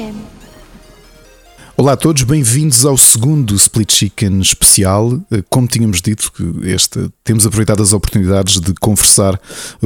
Split Chicken. Olá a todos, bem-vindos ao segundo Split Chicken especial. Eh, como tínhamos dito, este, temos aproveitado as oportunidades de conversar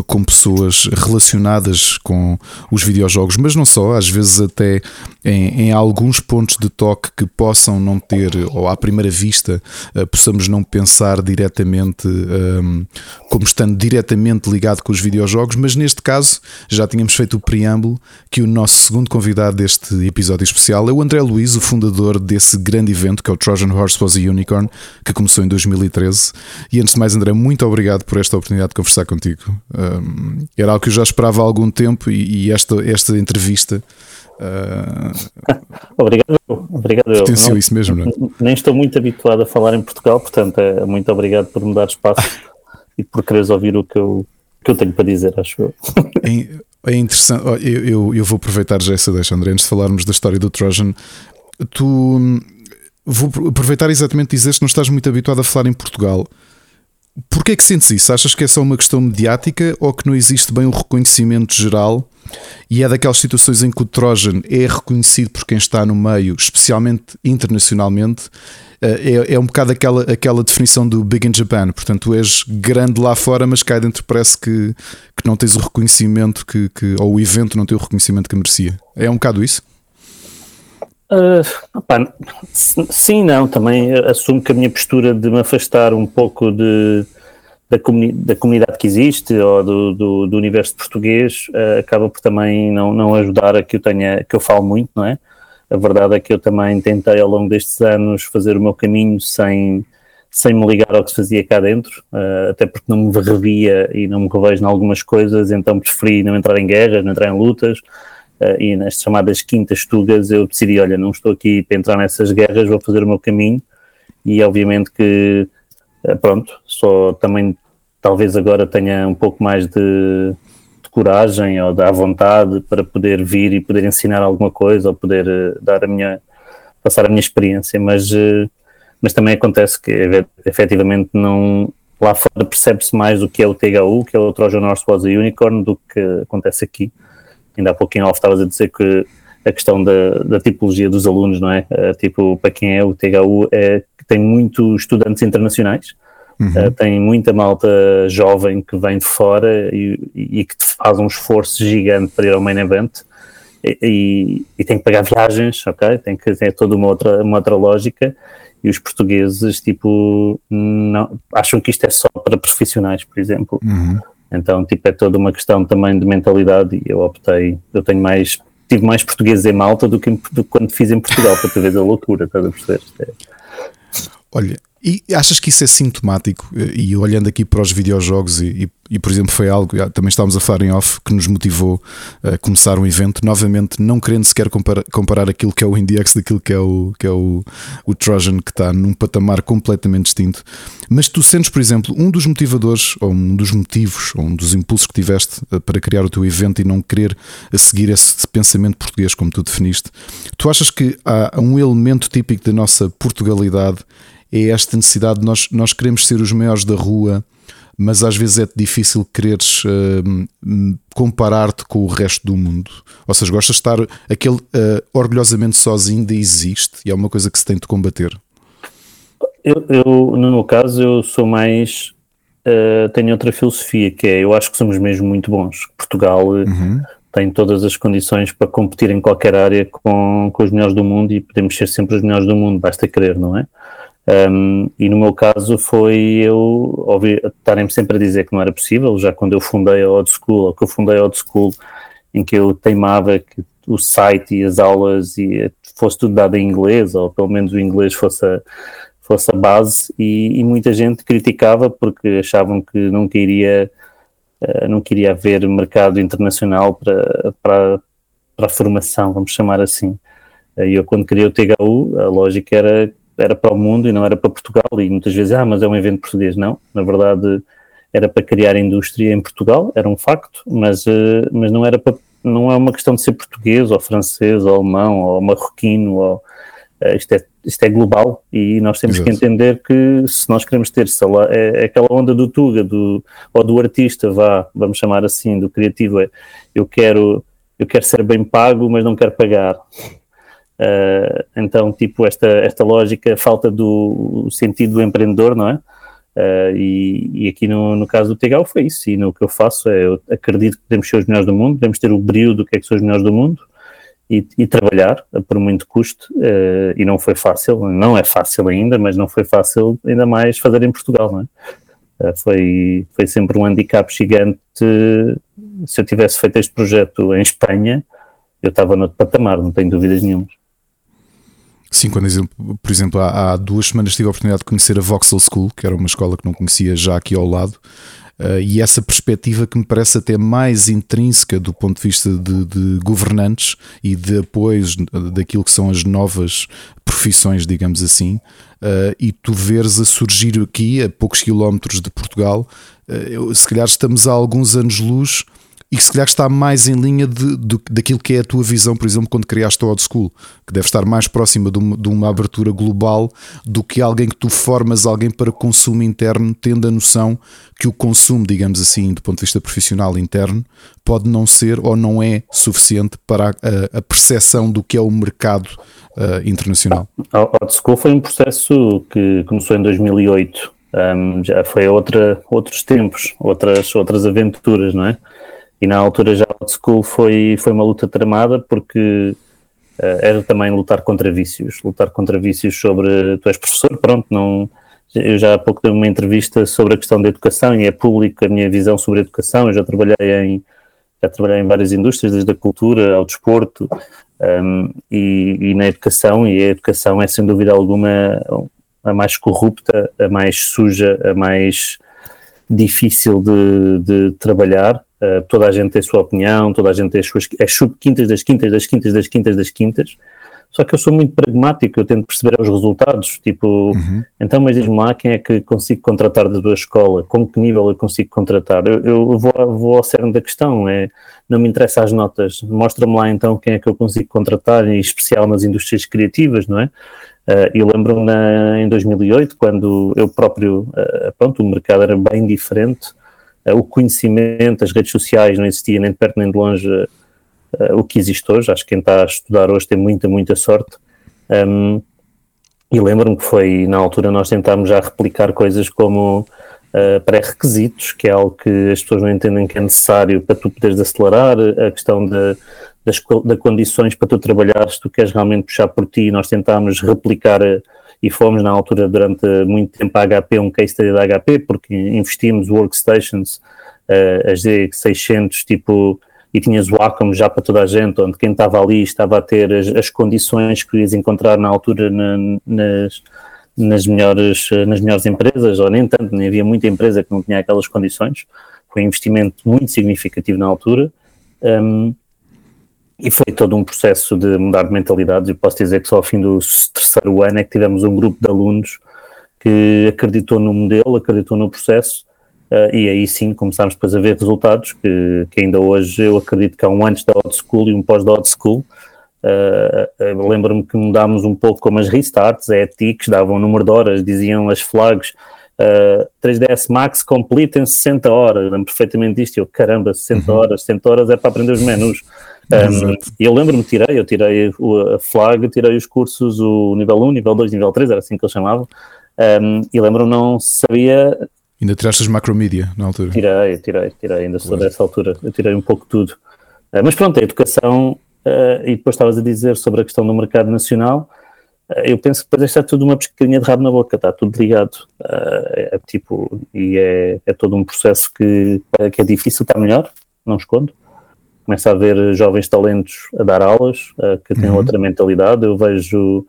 com pessoas relacionadas com os videojogos, mas não só, às vezes até em, em alguns pontos de toque que possam não ter, ou à primeira vista, uh, possamos não pensar diretamente um, ehm, como estando diretamente ligado com os videojogos, mas neste caso já tínhamos feito o preâmbulo que o nosso segundo convidado deste episódio especial é o André Luiz, o fundador fundador desse grande evento que é o Trojan Horse Was a Unicorn, que começou em 2013. E antes de mais, André, muito obrigado por esta oportunidade de conversar contigo. Um, era algo que eu já esperava há algum tempo e, e esta, esta entrevista. Uh, obrigado, obrigado. Potenciou não, isso mesmo, não é? Nem estou muito habituado a falar em Portugal, portanto, é muito obrigado por me dar espaço e por quereres ouvir o que eu, que eu tenho para dizer, acho eu. É interessante, eu, eu, eu, vou aproveitar já essa deixa, André, antes de falarmos da história do Trojan, tu vou aproveitar exatamente dizer que não estás muito habituado a falar em Portugal. Porquê é que sentes isso? Achas que é só uma questão mediática ou que não existe bem o reconhecimento geral? E é daquelas situações em que o Trojan é reconhecido por quem está no meio, especialmente internacionalmente. Eh, é, é um bocado aquela, aquela definição do Big in Japan. Portanto, tu és grande lá fora, mas cá dentro parece que, que não tens o reconhecimento que, que, ou o evento não tem o reconhecimento que merecia. É um bocado isso? Uh, opa, sim, não, também assumo que a minha postura de me afastar um pouco de, da, comuni da comunidade que existe ou do, do, do universo português uh, acaba por também não, não ajudar a que eu tenha, que eu falo muito, não é? A verdade é que eu também tentei ao longo destes anos fazer o meu caminho sem, sem me ligar ao que se fazia cá dentro, uh, até porque não me revia e não me revejo em algumas coisas, então preferi não entrar em guerras, não entrar em lutas, e nas chamadas quintas tugas eu decidi, olha, não estou aqui para entrar nessas guerras, vou fazer o meu caminho. E obviamente que, uh, pronto, só também talvez agora tenha um pouco mais de, de coragem ou da vontade para poder vir e poder ensinar alguma coisa ou poder uh, dar a minha, passar a minha experiência, mas, mas também acontece que efetivamente não, lá fora percebe-se mais o que é o THU, que é o Trojan Horse Was a Unicorn, do que acontece aqui ainda há pouquinho off estavas a dizer que a questão da, da, tipologia dos alunos, não é? Uh, tipo, para quem é o THU, é tem muitos estudantes internacionais, uhum. uh, tem muita malta jovem que vem de fora e, e, que faz um esforço gigante para ir ao main event e, e, e tem que pagar viagens, ok? Tem que ter toda uma outra, uma outra lógica e os portugueses, tipo, não, acham que isto é só para profissionais, por exemplo. Uhum. Então, tipo, é toda uma questão também de mentalidade e eu optei, eu tenho mais, tive mais português em Malta do que, do que quando fiz em Portugal, para tu ver a loucura, estás a perceber? É. Olha, e achas que isso é sintomático? E olhando aqui para os videojogos, e, e, e, por exemplo, foi algo, também estávamos a falar em off, que nos motivou a começar um evento, novamente, não querendo sequer comparar, comparar aquilo que é o IndieX daquilo que é, o, que é o, o Trojan, que está num patamar completamente distinto. Mas tu sentes, por exemplo, um dos motivadores, ou um dos motivos, ou um dos impulsos que tiveste eh, para criar o teu evento e não querer seguir esse pensamento português, como tu definiste, tu achas que há um elemento típico da nossa Portugalidade é esta necessidade de nós, nós queremos ser os maiores da rua, mas às vezes é difícil quereres uh, comparar-te com o resto do mundo. Ou seja, gostas de estar aquele uh, orgulhosamente sozinho, ainda existe e é uma coisa que se tem de combater. Eu, eu no meu caso, eu sou mais. Uh, tenho outra filosofia que é: eu acho que somos mesmo muito bons. Portugal uhum. tem todas as condições para competir em qualquer área com, com os melhores do mundo e podemos ser sempre os melhores do mundo, basta querer, não é? Um, e no meu caso foi eu estarem-me sempre a dizer que não era possível, já quando eu fundei a Old School, ou que eu fundei a Old School, em que eu teimava que o site e as aulas e fosse tudo dado em inglês, ou pelo menos o inglês fosse a, fosse a base, e, e muita gente criticava porque achavam que não queria, uh, não queria haver mercado internacional para, para, para a formação, vamos chamar assim. E eu, quando criei o THU, a lógica era era para o mundo e não era para Portugal. E muitas vezes, ah, mas é um evento português. Não, na verdade era para criar indústria em Portugal, era um facto, mas, uh, mas não era para, não é uma questão de ser português ou francês ou alemão ou marroquino ou, uh, isto, é, isto é global e nós temos Exato. que entender que se nós queremos ter lá, é, é, aquela onda do Tuga do, ou do artista, vá, vamos chamar assim, do criativo, é eu quero eu quero ser bem pago, mas não quero pagar. Uh, então, tipo, esta, esta lógica, falta do sentido do empreendedor, não é? Uh, e, e, aqui no, no caso do Tegal foi isso, e no que eu faço é, eu acredito que podemos ser os melhores do mundo, podemos ter o brilho do que é que são os melhores do mundo e, e trabalhar por muito custo, uh, e não foi fácil, não é fácil ainda, mas não foi fácil ainda mais fazer em Portugal, não é? Foi, foi sempre um handicap gigante, se eu tivesse feito este projeto em Espanha, eu estava no patamar, não tenho dúvidas nenhumas. Sim, quando, por exemplo, há, há, duas semanas tive a oportunidade de conhecer a Voxel School, que era uma escola que não conhecia já aqui ao lado, uh, e essa perspectiva que me parece até mais intrínseca do ponto de vista de, de governantes e de apoios daquilo que são as novas profissões, digamos assim, uh, e tu veres a surgir aqui, a poucos quilómetros de Portugal, uh, se calhar estamos há alguns anos-luz e que se calhar está mais em linha de, de, daquilo que é a tua visão, por exemplo, quando criaste o Old School, que deve estar mais próxima de uma, de uma, abertura global do que alguém que tu formas alguém para consumo interno, tendo a noção que o consumo, digamos assim, do ponto de vista profissional interno, pode não ser ou não é suficiente para a, a percepção do que é o mercado uh, internacional. A Old School foi um processo que começou em 2008. Um, já foi outra, outros tempos, outras, outras aventuras, não é? E na altura já old school foi, foi uma luta tramada porque uh, era também lutar contra vícios, lutar contra vícios sobre tu és professor, pronto, não eu já há pouco dei uma entrevista sobre a questão da educação e é público a minha visão sobre a educação, eu já trabalhei em já trabalhei em várias indústrias, desde a cultura ao desporto um, e, e, na educação, e a educação é sem dúvida alguma a mais corrupta, a mais suja, a mais difícil de, de trabalhar Uh, toda a gente tem a sua opinião, toda a gente tem as suas as subquintas das quintas, das quintas, das quintas, das quintas. Só que eu sou muito pragmático, eu tento perceber os resultados. Tipo, uhum. então, mas diz-me lá quem é que consigo contratar da tua escola, com que nível eu consigo contratar. Eu, eu vou, vou ao cerne da questão, é, não me interessa as notas, mostra-me lá então quem é que eu consigo contratar, em especial nas indústrias criativas, não é? Uh, eu lembro-me em 2008, quando eu próprio, uh, pronto, o mercado era bem diferente, o conhecimento, as redes sociais não existia nem de perto nem de longe uh, o que existe hoje. Acho que quem está a estudar hoje tem muita, muita sorte. Um, e lembro-me que foi, na altura, nós tentámos já replicar coisas como uh, pré-requisitos, que é algo que as pessoas não entendem que é necessário para tu poderes acelerar, a questão de, das, condições para tu trabalhares, tu queres realmente puxar por ti, nós tentámos replicar e fomos na altura durante muito tempo a HP, um case study da HP, porque investimos workstations, uh, as D600, tipo, e tinhas o Wacom já para toda a gente, onde quem estava ali estava a ter as, as condições que ias encontrar na altura na, nas, nas, melhores, nas melhores empresas, ou nem tanto, nem havia muita empresa que não tinha aquelas condições. Foi um investimento muito significativo na altura. Um, e foi todo um processo de mudar de mentalidades. Eu posso dizer que só ao fim do terceiro ano é que tivemos um grupo de alunos que acreditou no modelo, acreditou no processo, uh, e aí sim começámos depois a ver resultados que, que, ainda hoje eu acredito que há um antes da old school e um pós da old school. Uh, Lembro-me que mudámos um pouco como as restarts, a ETICs davam um número de horas, diziam as flags, uh, 3ds Max complete em 60 horas, lembro perfeitamente disto, eu caramba, 60 uhum. horas, 60 horas é para aprender os menus. Um, eu lembro-me, tirei, eu tirei a flag, tirei os cursos, o nível 1, nível 2, nível 3, era assim que eles chamavam, um, e lembro-me, não sabia. Ainda tiraste as macromedia na altura? Tirei, tirei, tirei, ainda sou dessa altura, eu tirei um pouco tudo. Uh, mas pronto, a educação, uh, e depois estavas a dizer sobre a questão do mercado nacional, uh, eu penso que depois está tudo uma pescadinha de rabo na boca, está tudo ligado, é, é, tipo, e é, é todo um processo que, que é difícil, está melhor, não escondo, começa a haver jovens talentos a dar aulas uh, que têm uhum. outra mentalidade. Eu vejo,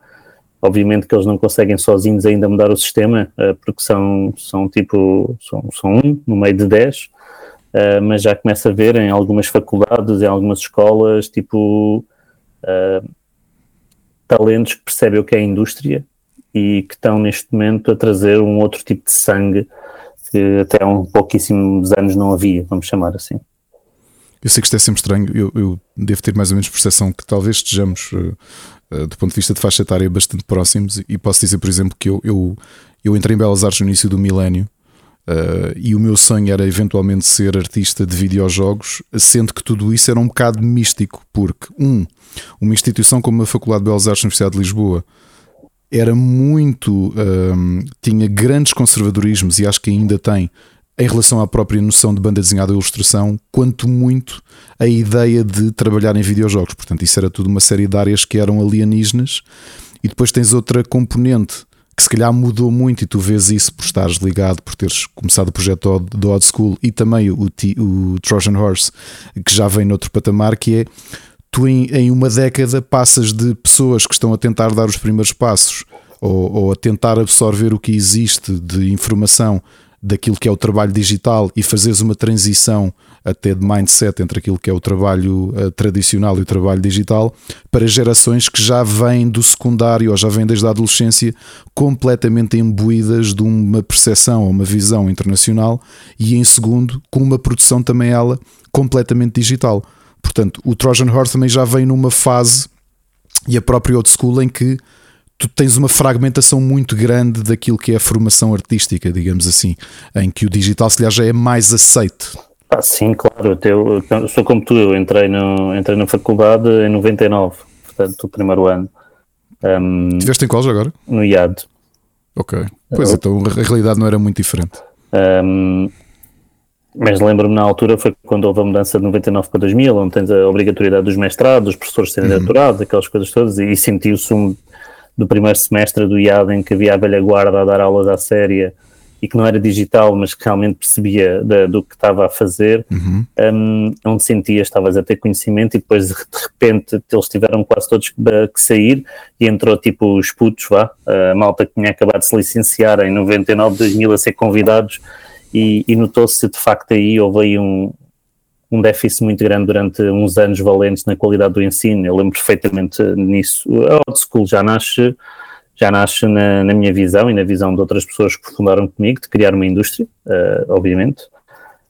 obviamente, que eles não conseguem sozinhos ainda mudar o sistema, uh, porque são, são tipo, são, são um no meio de dez, uh, mas já começa a ver em algumas faculdades, em algumas escolas, tipo, talentos que percebem o que é a indústria e que estão neste momento a trazer um outro tipo de sangue que até há um pouquíssimos anos não havia, vamos chamar assim. Eu sei que isto é sempre estranho, eu, eu devo ter mais ou menos percepção que talvez estejamos, uh, uh, do ponto de vista de faixa etária, bastante próximos. E posso dizer, por exemplo, que eu, eu, eu entrei em Belas Artes no início do milénio Uh, e o meu sonho era eventualmente ser artista de videojogos, sendo que tudo isso era um bocado místico, porque, um, uma instituição como a Faculdade de Belas Artes da Universidade de Lisboa era muito. Tinha grandes conservadorismos e acho que ainda tem em relação à própria noção de banda desenhada e ilustração, quanto muito a ideia de trabalhar em videojogos. Portanto, isso era tudo uma série de áreas que eram alienígenas. E depois tens outra componente que se calhar mudou muito e tu vês isso por estares ligado, por teres começado o projeto do Odd School e também o, o Trojan Horse, que já vem noutro patamar, que é tu em, em uma década passas de pessoas que estão a tentar dar os primeiros passos ou, ou a tentar absorver o que existe de informação daquilo que é o trabalho digital e fazeres uma transição até de mindset entre aquilo que é o trabalho uh, tradicional e o trabalho digital para gerações que já vêm do secundário ou já vêm desde a adolescência completamente imbuídas de uma percepção ou uma visão internacional e em segundo com uma produção também ela completamente digital. Portanto, o Trojan Horse também já vem numa fase e a própria old school em que tu tens uma fragmentação muito grande daquilo que é a formação artística, digamos assim, em que o digital se calhar já é mais aceito. Ah, sim, claro, eu, eu sou como tu, eu entrei, no, entrei na faculdade em 99, portanto, o primeiro ano. Um, Tiveste em qual agora? No IAD. Ok, pois eu, então a realidade não era muito diferente. Um, mas lembro-me na altura foi quando houve a mudança de 99 para 2000, onde tens a obrigatoriedade dos mestrados, dos professores serem uhum. doutorados, aquelas coisas todas, e, e sentiu-se um, do primeiro semestre do IAD em que havia a velha guarda a dar aulas à séria e que não era digital, mas que realmente percebia de, do que estava a fazer, uhum. um, onde sentias, estavas a ter conhecimento e depois de repente eles tiveram quase todos que, que sair e entrou tipo os putos, vá, a malta que tinha acabado de se licenciar em 99, 2000 a ser convidados e, e notou-se de facto aí, houve aí um, um déficit muito grande durante uns anos valentes na qualidade do ensino. Eu lembro perfeitamente nisso. A Old School já nasce, já nasce na, na, minha visão e na visão de outras pessoas que fundaram comigo de criar uma indústria, uh, obviamente,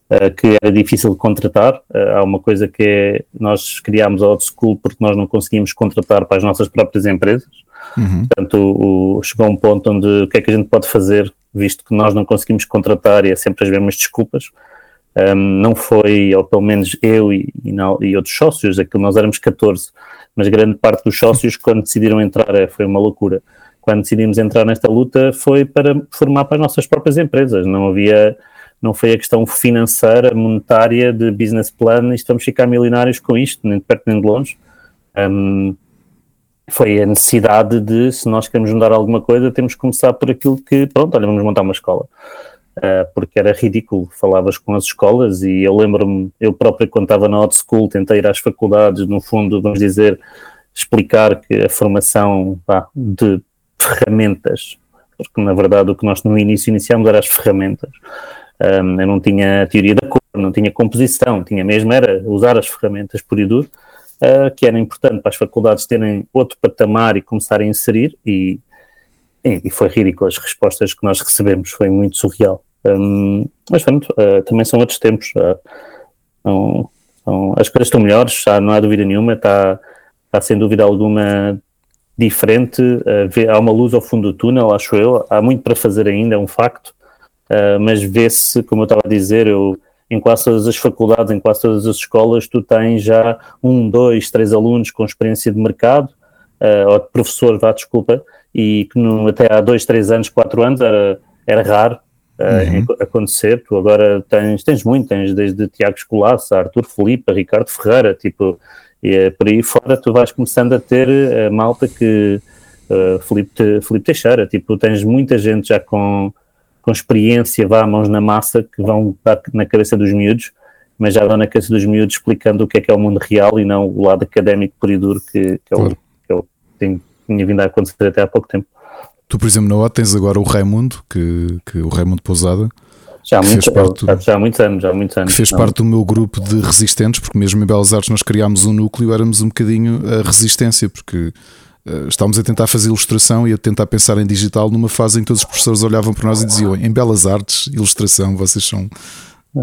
uh, que era difícil de contratar. Uh, há uma coisa que é, nós criámos a Old School porque nós não conseguimos contratar para as nossas próprias empresas. Uhum. Portanto, o, o, chegou a um ponto onde o que é que a gente pode fazer, visto que nós não conseguimos contratar e é sempre as mesmas desculpas um, não foi, ou pelo menos eu e, e, não, e, outros sócios, aquilo nós éramos 14, mas grande parte dos sócios, quando decidiram entrar, é, foi uma loucura. Quando decidimos entrar nesta luta, foi para formar para as nossas próprias empresas. Não havia, não foi a questão financeira, monetária, de business plan, isto vamos ficar milionários com isto, nem de perto nem de longe. Um, foi a necessidade de, se nós queremos mudar alguma coisa, temos que começar por aquilo que, pronto, olha, vamos montar uma escola. Uh, porque era ridículo. Falavas com as escolas e eu lembro-me, eu próprio, quando estava na Hot School, tentei ir às faculdades, no fundo, vamos dizer, explicar que a formação pá, de ferramentas, porque na verdade o que nós no início iniciámos eram as ferramentas. Um, eu não tinha teoria da cor, não tinha composição, tinha mesmo era usar as ferramentas por e duro, uh, que era importante para as faculdades terem outro patamar e começarem a inserir e, e, foi ridículo as respostas que nós recebemos, foi muito surreal. Um, mas pronto, uh, também são outros tempos. Uh, as coisas estão melhores, já não há dúvida nenhuma, está, está sem dúvida alguma diferente. Uh, vê, há uma luz ao fundo do túnel, acho eu. Há muito para fazer ainda, é um facto. mas vê-se, como eu estava a dizer, eu, em quase todas as faculdades, em quase todas as escolas, tu tens já um, dois, três alunos com experiência de mercado, ou de professor, vá, desculpa, e que no, até há dois, três anos, quatro anos era, era raro uhum. uh, acontecer. Tu agora tens, tens muito, tens desde Tiago Escolaça, Arthur Felipe, Ricardo Ferreira, tipo, e uh, por aí fora tu vais começando a ter a malta que uh, Felipe, Felipe Teixeira, tipo, tens muita gente já com, com experiência, vá, mãos na massa, que vão na cabeça dos miúdos, mas já vão na cabeça dos miúdos explicando o que é que é o mundo real e não o lado académico puro e duro que, que, é, o, que é o que tem, tinha vindo a acontecer até há pouco tempo. Tu, por exemplo, na O tens agora o Raimundo, que, que o Raimundo Pousada. Já há, muito, parte, já há muitos anos, já há muitos anos. Que fez não. parte do meu grupo de resistentes, porque mesmo em Belas Artes nós criámos um núcleo, éramos um bocadinho a resistência, porque uh, estávamos a tentar fazer ilustração e a tentar pensar em digital numa fase em que todos os professores olhavam para nós e diziam: em Belas Artes, ilustração, vocês são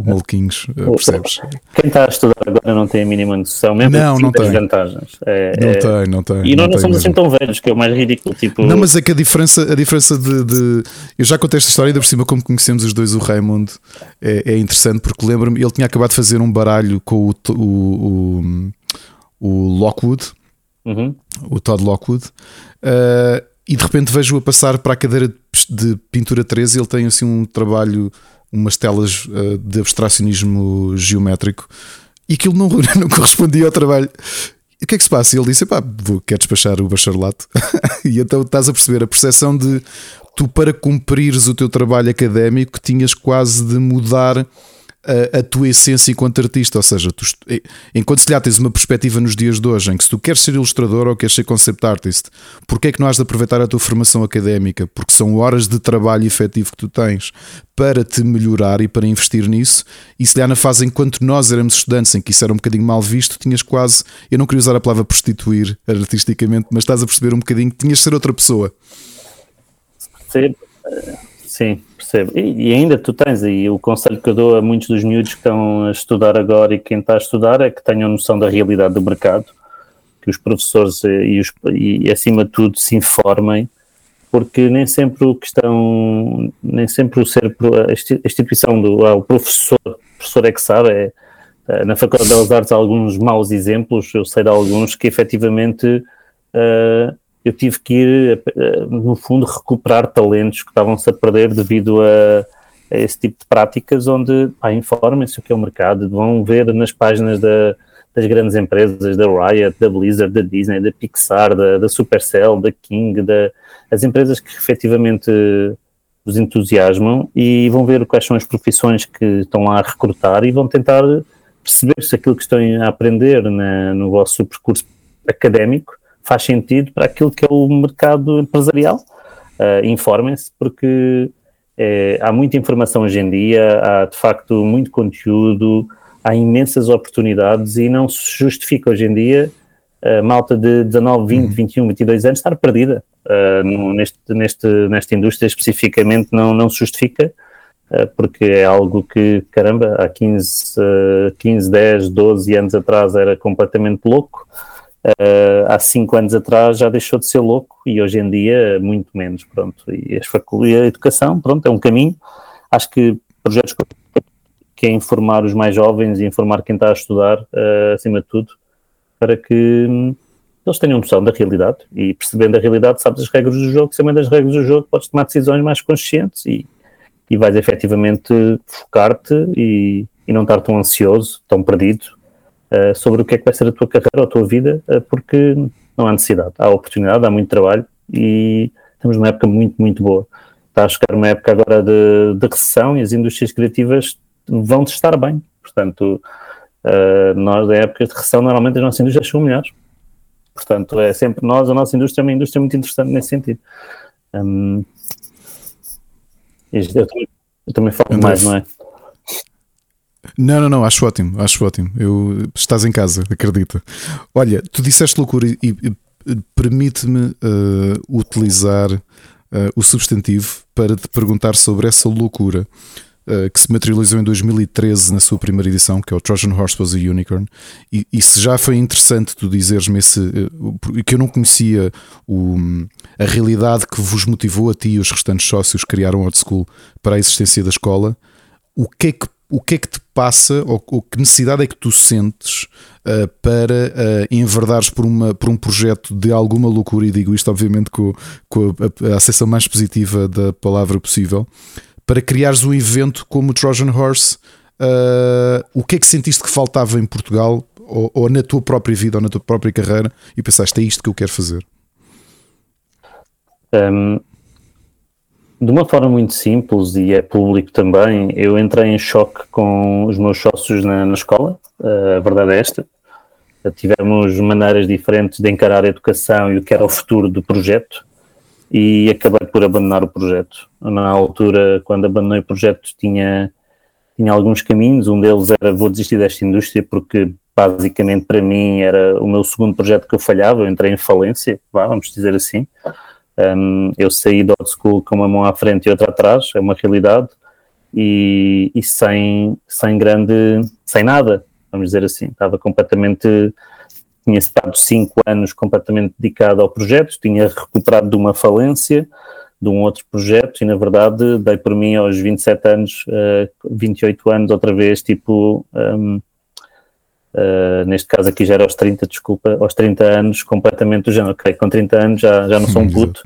maluquinhos, eh, percebes? Quem está a estudar agora não tem a mínima noção, mesmo não, não tem. vantagens. É, não é... tem, não tem. E nós não, somos assim tão velhos, que é o mais ridículo. Tipo... Não, mas é que a diferença, a diferença de, de... Eu já contei esta história, ainda por cima, como conhecemos os dois, o Raymond, é, é interessante, porque lembro-me, ele tinha acabado de fazer um baralho com o, o, o, o Lockwood, uhum. o Todd Lockwood. Uh, e de repente vejo-o a passar para a cadeira de pintura 13 ele tem assim um trabalho umas telas uh, de abstracionismo geométrico e aquilo não, não correspondia ao trabalho. O que é que se passa? Ele disse: pá, vou, quer despachar o bacharelato. e então estás a perceber a percepção de tu, para cumprires o teu trabalho académico, tinhas quase de mudar a, a, tua essência enquanto artista. Ou seja, tu, enquanto se lhe tens uma perspectiva nos dias de hoje em que se tu queres ser ilustrador ou queres ser concept artist, porque é que não has de aproveitar a tua formação académica? Porque são horas de trabalho efetivo que tu tens para te melhorar e para investir nisso. E se lhe na fase enquanto nós éramos estudantes, em que isso era um bocadinho mal visto, tinhas quase, eu não queria usar a palavra prostituir artisticamente, mas estás a perceber um bocadinho que tinhas de ser outra pessoa. Sim, sim percebo. E, e, ainda tu tens aí o conselho que eu dou a muitos dos miúdos que estão a estudar agora e quem está a estudar é que tenham noção da realidade do mercado, que os professores eh, e, os, e acima de tudo se informem, porque nem sempre o que estão, nem sempre o ser, a instituição do ah, o professor, o professor é que sabe, é, eh, na Faculdade de Belas Artes há alguns maus exemplos, eu sei de alguns que efetivamente uh, eu tive que ir, eh, no fundo, recuperar talentos que estavam-se a perder devido a, a, esse tipo de práticas, onde informem-se o que é o mercado, vão ver nas páginas da, das grandes empresas, da Riot, da Blizzard, da Disney, da Pixar, da, da Supercell, da King, da, as empresas que efetivamente os entusiasmam e vão ver quais são as profissões que estão lá a recrutar e vão tentar perceber se aquilo que estão a aprender na, no vosso percurso académico faz sentido para aquilo que é o mercado empresarial. Uh, Informem-se, porque é, há muita informação hoje em dia, há de facto muito conteúdo, há imensas oportunidades e não se justifica hoje em dia a malta de 19, 20, 21, 22 anos estar perdida. Uh, no, neste, neste, nesta indústria especificamente não, não se justifica uh, porque é algo que, caramba, há 15, uh, 15, 10, 12 anos atrás era completamente louco Uh, há cinco anos atrás já deixou de ser louco e hoje em dia muito menos, pronto. E, as e a educação, pronto, é um caminho. Acho que projetos que é informar os mais jovens e informar quem está a estudar, uh, acima de tudo, para que hum, eles tenham noção da realidade e percebendo a realidade, sabes as regras do jogo, sabendo as regras do jogo, podes tomar decisões mais conscientes e, e vais efetivamente focar-te e, e não estar tão ansioso, tão perdido, uh, sobre o que é que vai ser a tua carreira ou a tua vida, uh, porque não há necessidade, há oportunidade, há muito trabalho e estamos numa época muito, muito boa. Está a chegar uma época agora de, de recessão e as indústrias criativas vão estar bem. Portanto, uh, nós, em épocas de recessão, normalmente as nossas indústrias são melhores. Portanto, é sempre nós, a nossa indústria é uma indústria muito interessante nesse sentido. Um, eu, também, eu também falo mais, não é? Não, não, não, acho ótimo, acho ótimo. Eu, estás em casa, acredita. Olha, tu disseste loucura e, e permite-me uh, utilizar uh, o substantivo para te perguntar sobre essa loucura uh, que se materializou em 2013 na sua primeira edição, que é o Trojan Horse was a Unicorn. E, e se já foi interessante tu dizeres-me esse, que eu não conhecia o, a realidade que vos motivou a ti e os restantes sócios criaram Old School para a existência da escola, o que é que o que é que te passa ou, ou que necessidade é que tu sentes uh, para uh, enverdares por, uma, por um projeto de alguma loucura, e digo isto obviamente com, com a, a acessão mais positiva da palavra possível, para criares um evento como o Trojan Horse. Uh, o que é que sentiste que faltava em Portugal ou, ou, na tua própria vida ou na tua própria carreira e pensaste é isto que eu quero fazer? Um, de uma forma muito simples e é público também, eu entrei em choque com os meus sócios na, na escola, a verdade é esta. Tivemos maneiras diferentes de encarar a educação e o que era o futuro do projeto e acabei por abandonar o projeto. Na altura, quando abandonei o projeto, tinha, tinha alguns caminhos. Um deles era vou desistir desta indústria porque basicamente para mim era o meu segundo projeto que eu falhava, eu entrei em falência, vamos dizer assim. Um, eu saí do old school com uma mão à frente e outra atrás, é uma realidade. e, e, sem, sem grande, sem nada, vamos dizer assim. Estava completamente, tinha estado cinco anos completamente dedicado ao projeto, tinha recuperado de uma falência, de um outro projeto e na verdade dei por mim aos 27 anos, uh, 28 anos outra vez, tipo, um, uh, neste caso aqui já era aos 30, desculpa, aos 30 anos completamente do género, ok, com 30 anos já, já não sou um puto,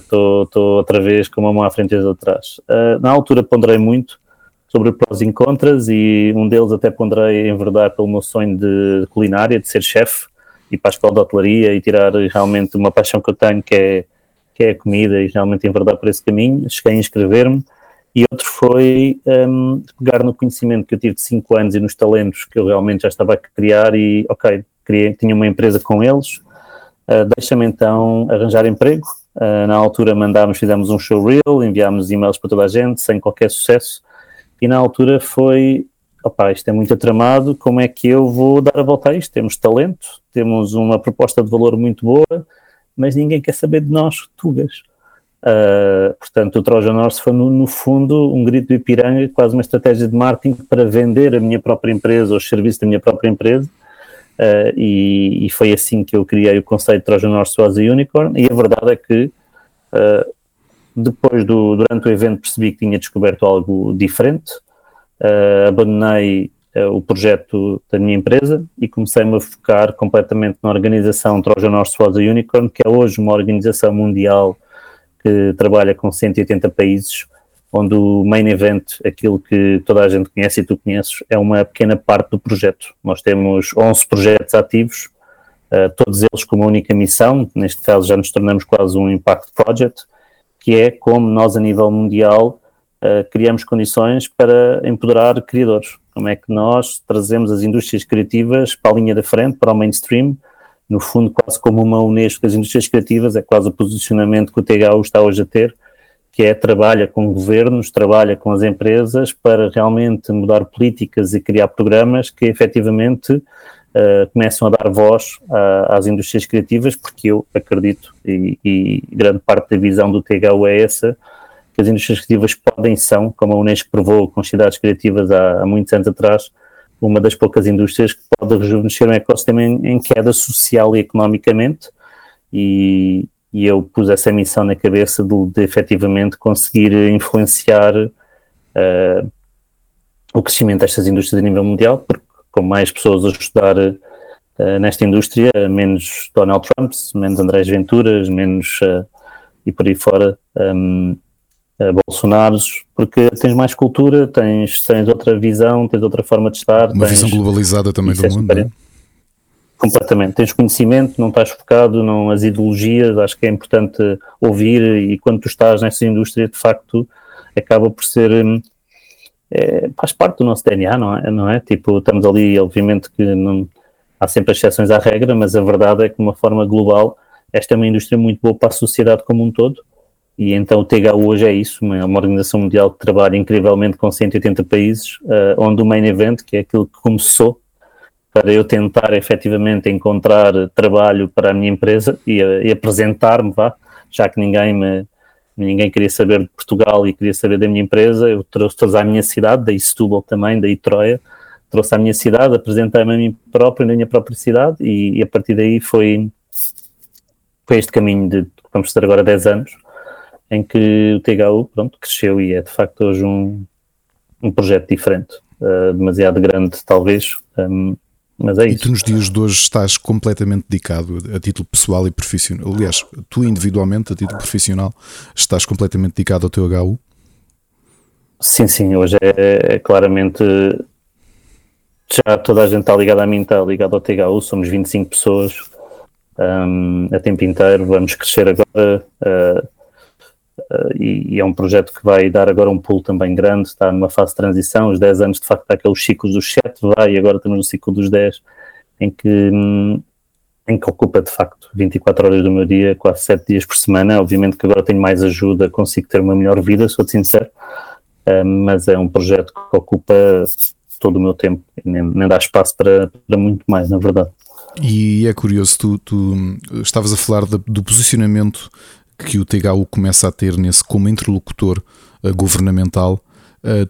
estou uh, outra vez com uma mão à frente e outra atrás. Uh, na altura ponderei muito sobre prós e contras e um deles até ponderei enverdar pelo meu sonho de culinária, de ser chefe, ir para a escola de hotelaria e tirar realmente uma paixão que eu tenho que é, que é a comida e realmente enverdar por esse caminho. Cheguei a inscrever-me e outro foi um, pegar no conhecimento que eu tive de 5 anos e nos talentos que eu realmente já estava a criar e ok, criei, tinha uma empresa com eles, uh, deixa-me então arranjar emprego Uh, na altura mandámos, fizemos um showreel, enviámos e-mails para toda a gente, sem qualquer sucesso, e na altura foi, opá, isto é muito atramado, como é que eu vou dar a volta a isto? Temos talento, temos uma proposta de valor muito boa, mas ninguém quer saber de nós, tugas. Uh, portanto, o Trojan Horse foi, no, no, fundo, um grito de Ipiranga, quase uma estratégia de marketing para vender a minha própria empresa, os serviços da minha própria empresa, Uh, e, e, foi assim que eu criei o conceito de Trojan Horse was a Unicorn. E a verdade é que uh, depois do durante o evento percebi que tinha descoberto algo diferente. Abandonei o projeto da minha empresa e comecei-me a focar completamente na organização Trojan Horse was a Unicorn, que é hoje uma organização mundial que trabalha com 180 países onde o main event, aquilo que toda a gente conhece e tu conheces, é uma pequena parte do projeto. Nós temos 11 projetos ativos, uh, todos eles com uma única missão, neste caso já nos tornamos quase um Impact Project, que é como nós a nível mundial uh, criamos condições para empoderar criadores. Como é que nós trazemos as indústrias criativas para a linha da frente, para o mainstream, no fundo quase como uma Unesco das indústrias criativas, é quase o posicionamento que o THU está hoje a ter, que é trabalha com governos, trabalha com as empresas para realmente mudar políticas e criar programas que efetivamente uh, começam a dar voz às indústrias criativas, porque eu acredito, e, e, grande parte da visão do THU é essa, que as indústrias criativas podem são, como a Unesco provou com cidades criativas há, há muitos anos atrás, uma das poucas indústrias que pode rejuvenescer um ecossistema em, em queda social e economicamente, e, e eu pus essa missão na cabeça de, de efetivamente conseguir influenciar uh, o crescimento destas indústrias a nível mundial, porque com mais pessoas a estudar uh, nesta indústria, menos Donald Trumps, menos Andrés Venturas, menos uh, e por aí fora um, Bolsonaros, porque tens mais cultura, tens, tens outra visão, tens outra forma de estar. Uma tens, visão globalizada também do é mundo. É? Completamente. Tens conhecimento, não estás focado não as ideologias, acho que é importante ouvir e quando tu estás nessa indústria, de facto, acaba por ser. É, faz parte do nosso DNA, não é? não é? Tipo, estamos ali, obviamente que não, há sempre exceções à regra, mas a verdade é que, de uma forma global, esta é uma indústria muito boa para a sociedade como um todo. E então o THU hoje é isso, uma, uma organização mundial que trabalha incrivelmente com 180 países, uh, onde o main event, que é aquilo que começou para eu tentar efetivamente encontrar trabalho para a minha empresa e, e apresentar-me, vá, já que ninguém me ninguém queria saber de Portugal e queria saber da minha empresa, eu trouxe à minha cidade, daí Setúbal também, daí Troia, trouxe à minha cidade, apresentei-me a mim próprio, na minha própria cidade e, e, a partir daí foi, foi este caminho de, vamos ter agora 10 anos, em que o THU, pronto, cresceu e é de facto hoje um, um projeto diferente, uh, demasiado grande talvez, um, mas é e isso. tu nos dias de hoje estás completamente dedicado a título pessoal e profissional. Aliás, tu individualmente, a título profissional, estás completamente dedicado ao teu HU? Sim, sim, hoje é, é claramente já toda a gente está ligada a mim, está ligada ao THU, somos 25 pessoas um, a tempo inteiro, vamos crescer agora uh, e, e, é um projeto que vai dar agora um pulo também grande, está numa fase de transição, os 10 anos de facto está aqueles ciclos dos 7, vai, e agora estamos no ciclo dos 10, em que, hum, em que ocupa de facto 24 horas do meu dia, quase 7 dias por semana, obviamente que agora tenho mais ajuda, consigo ter uma melhor vida, sou sincero, uh, mas é um projeto que ocupa todo o meu tempo, nem, nem dá espaço para, para muito mais, na verdade. E é curioso, tu, tu hum, estavas a falar de, do posicionamento que o THU começa a ter nesse como interlocutor uh, governamental Uh,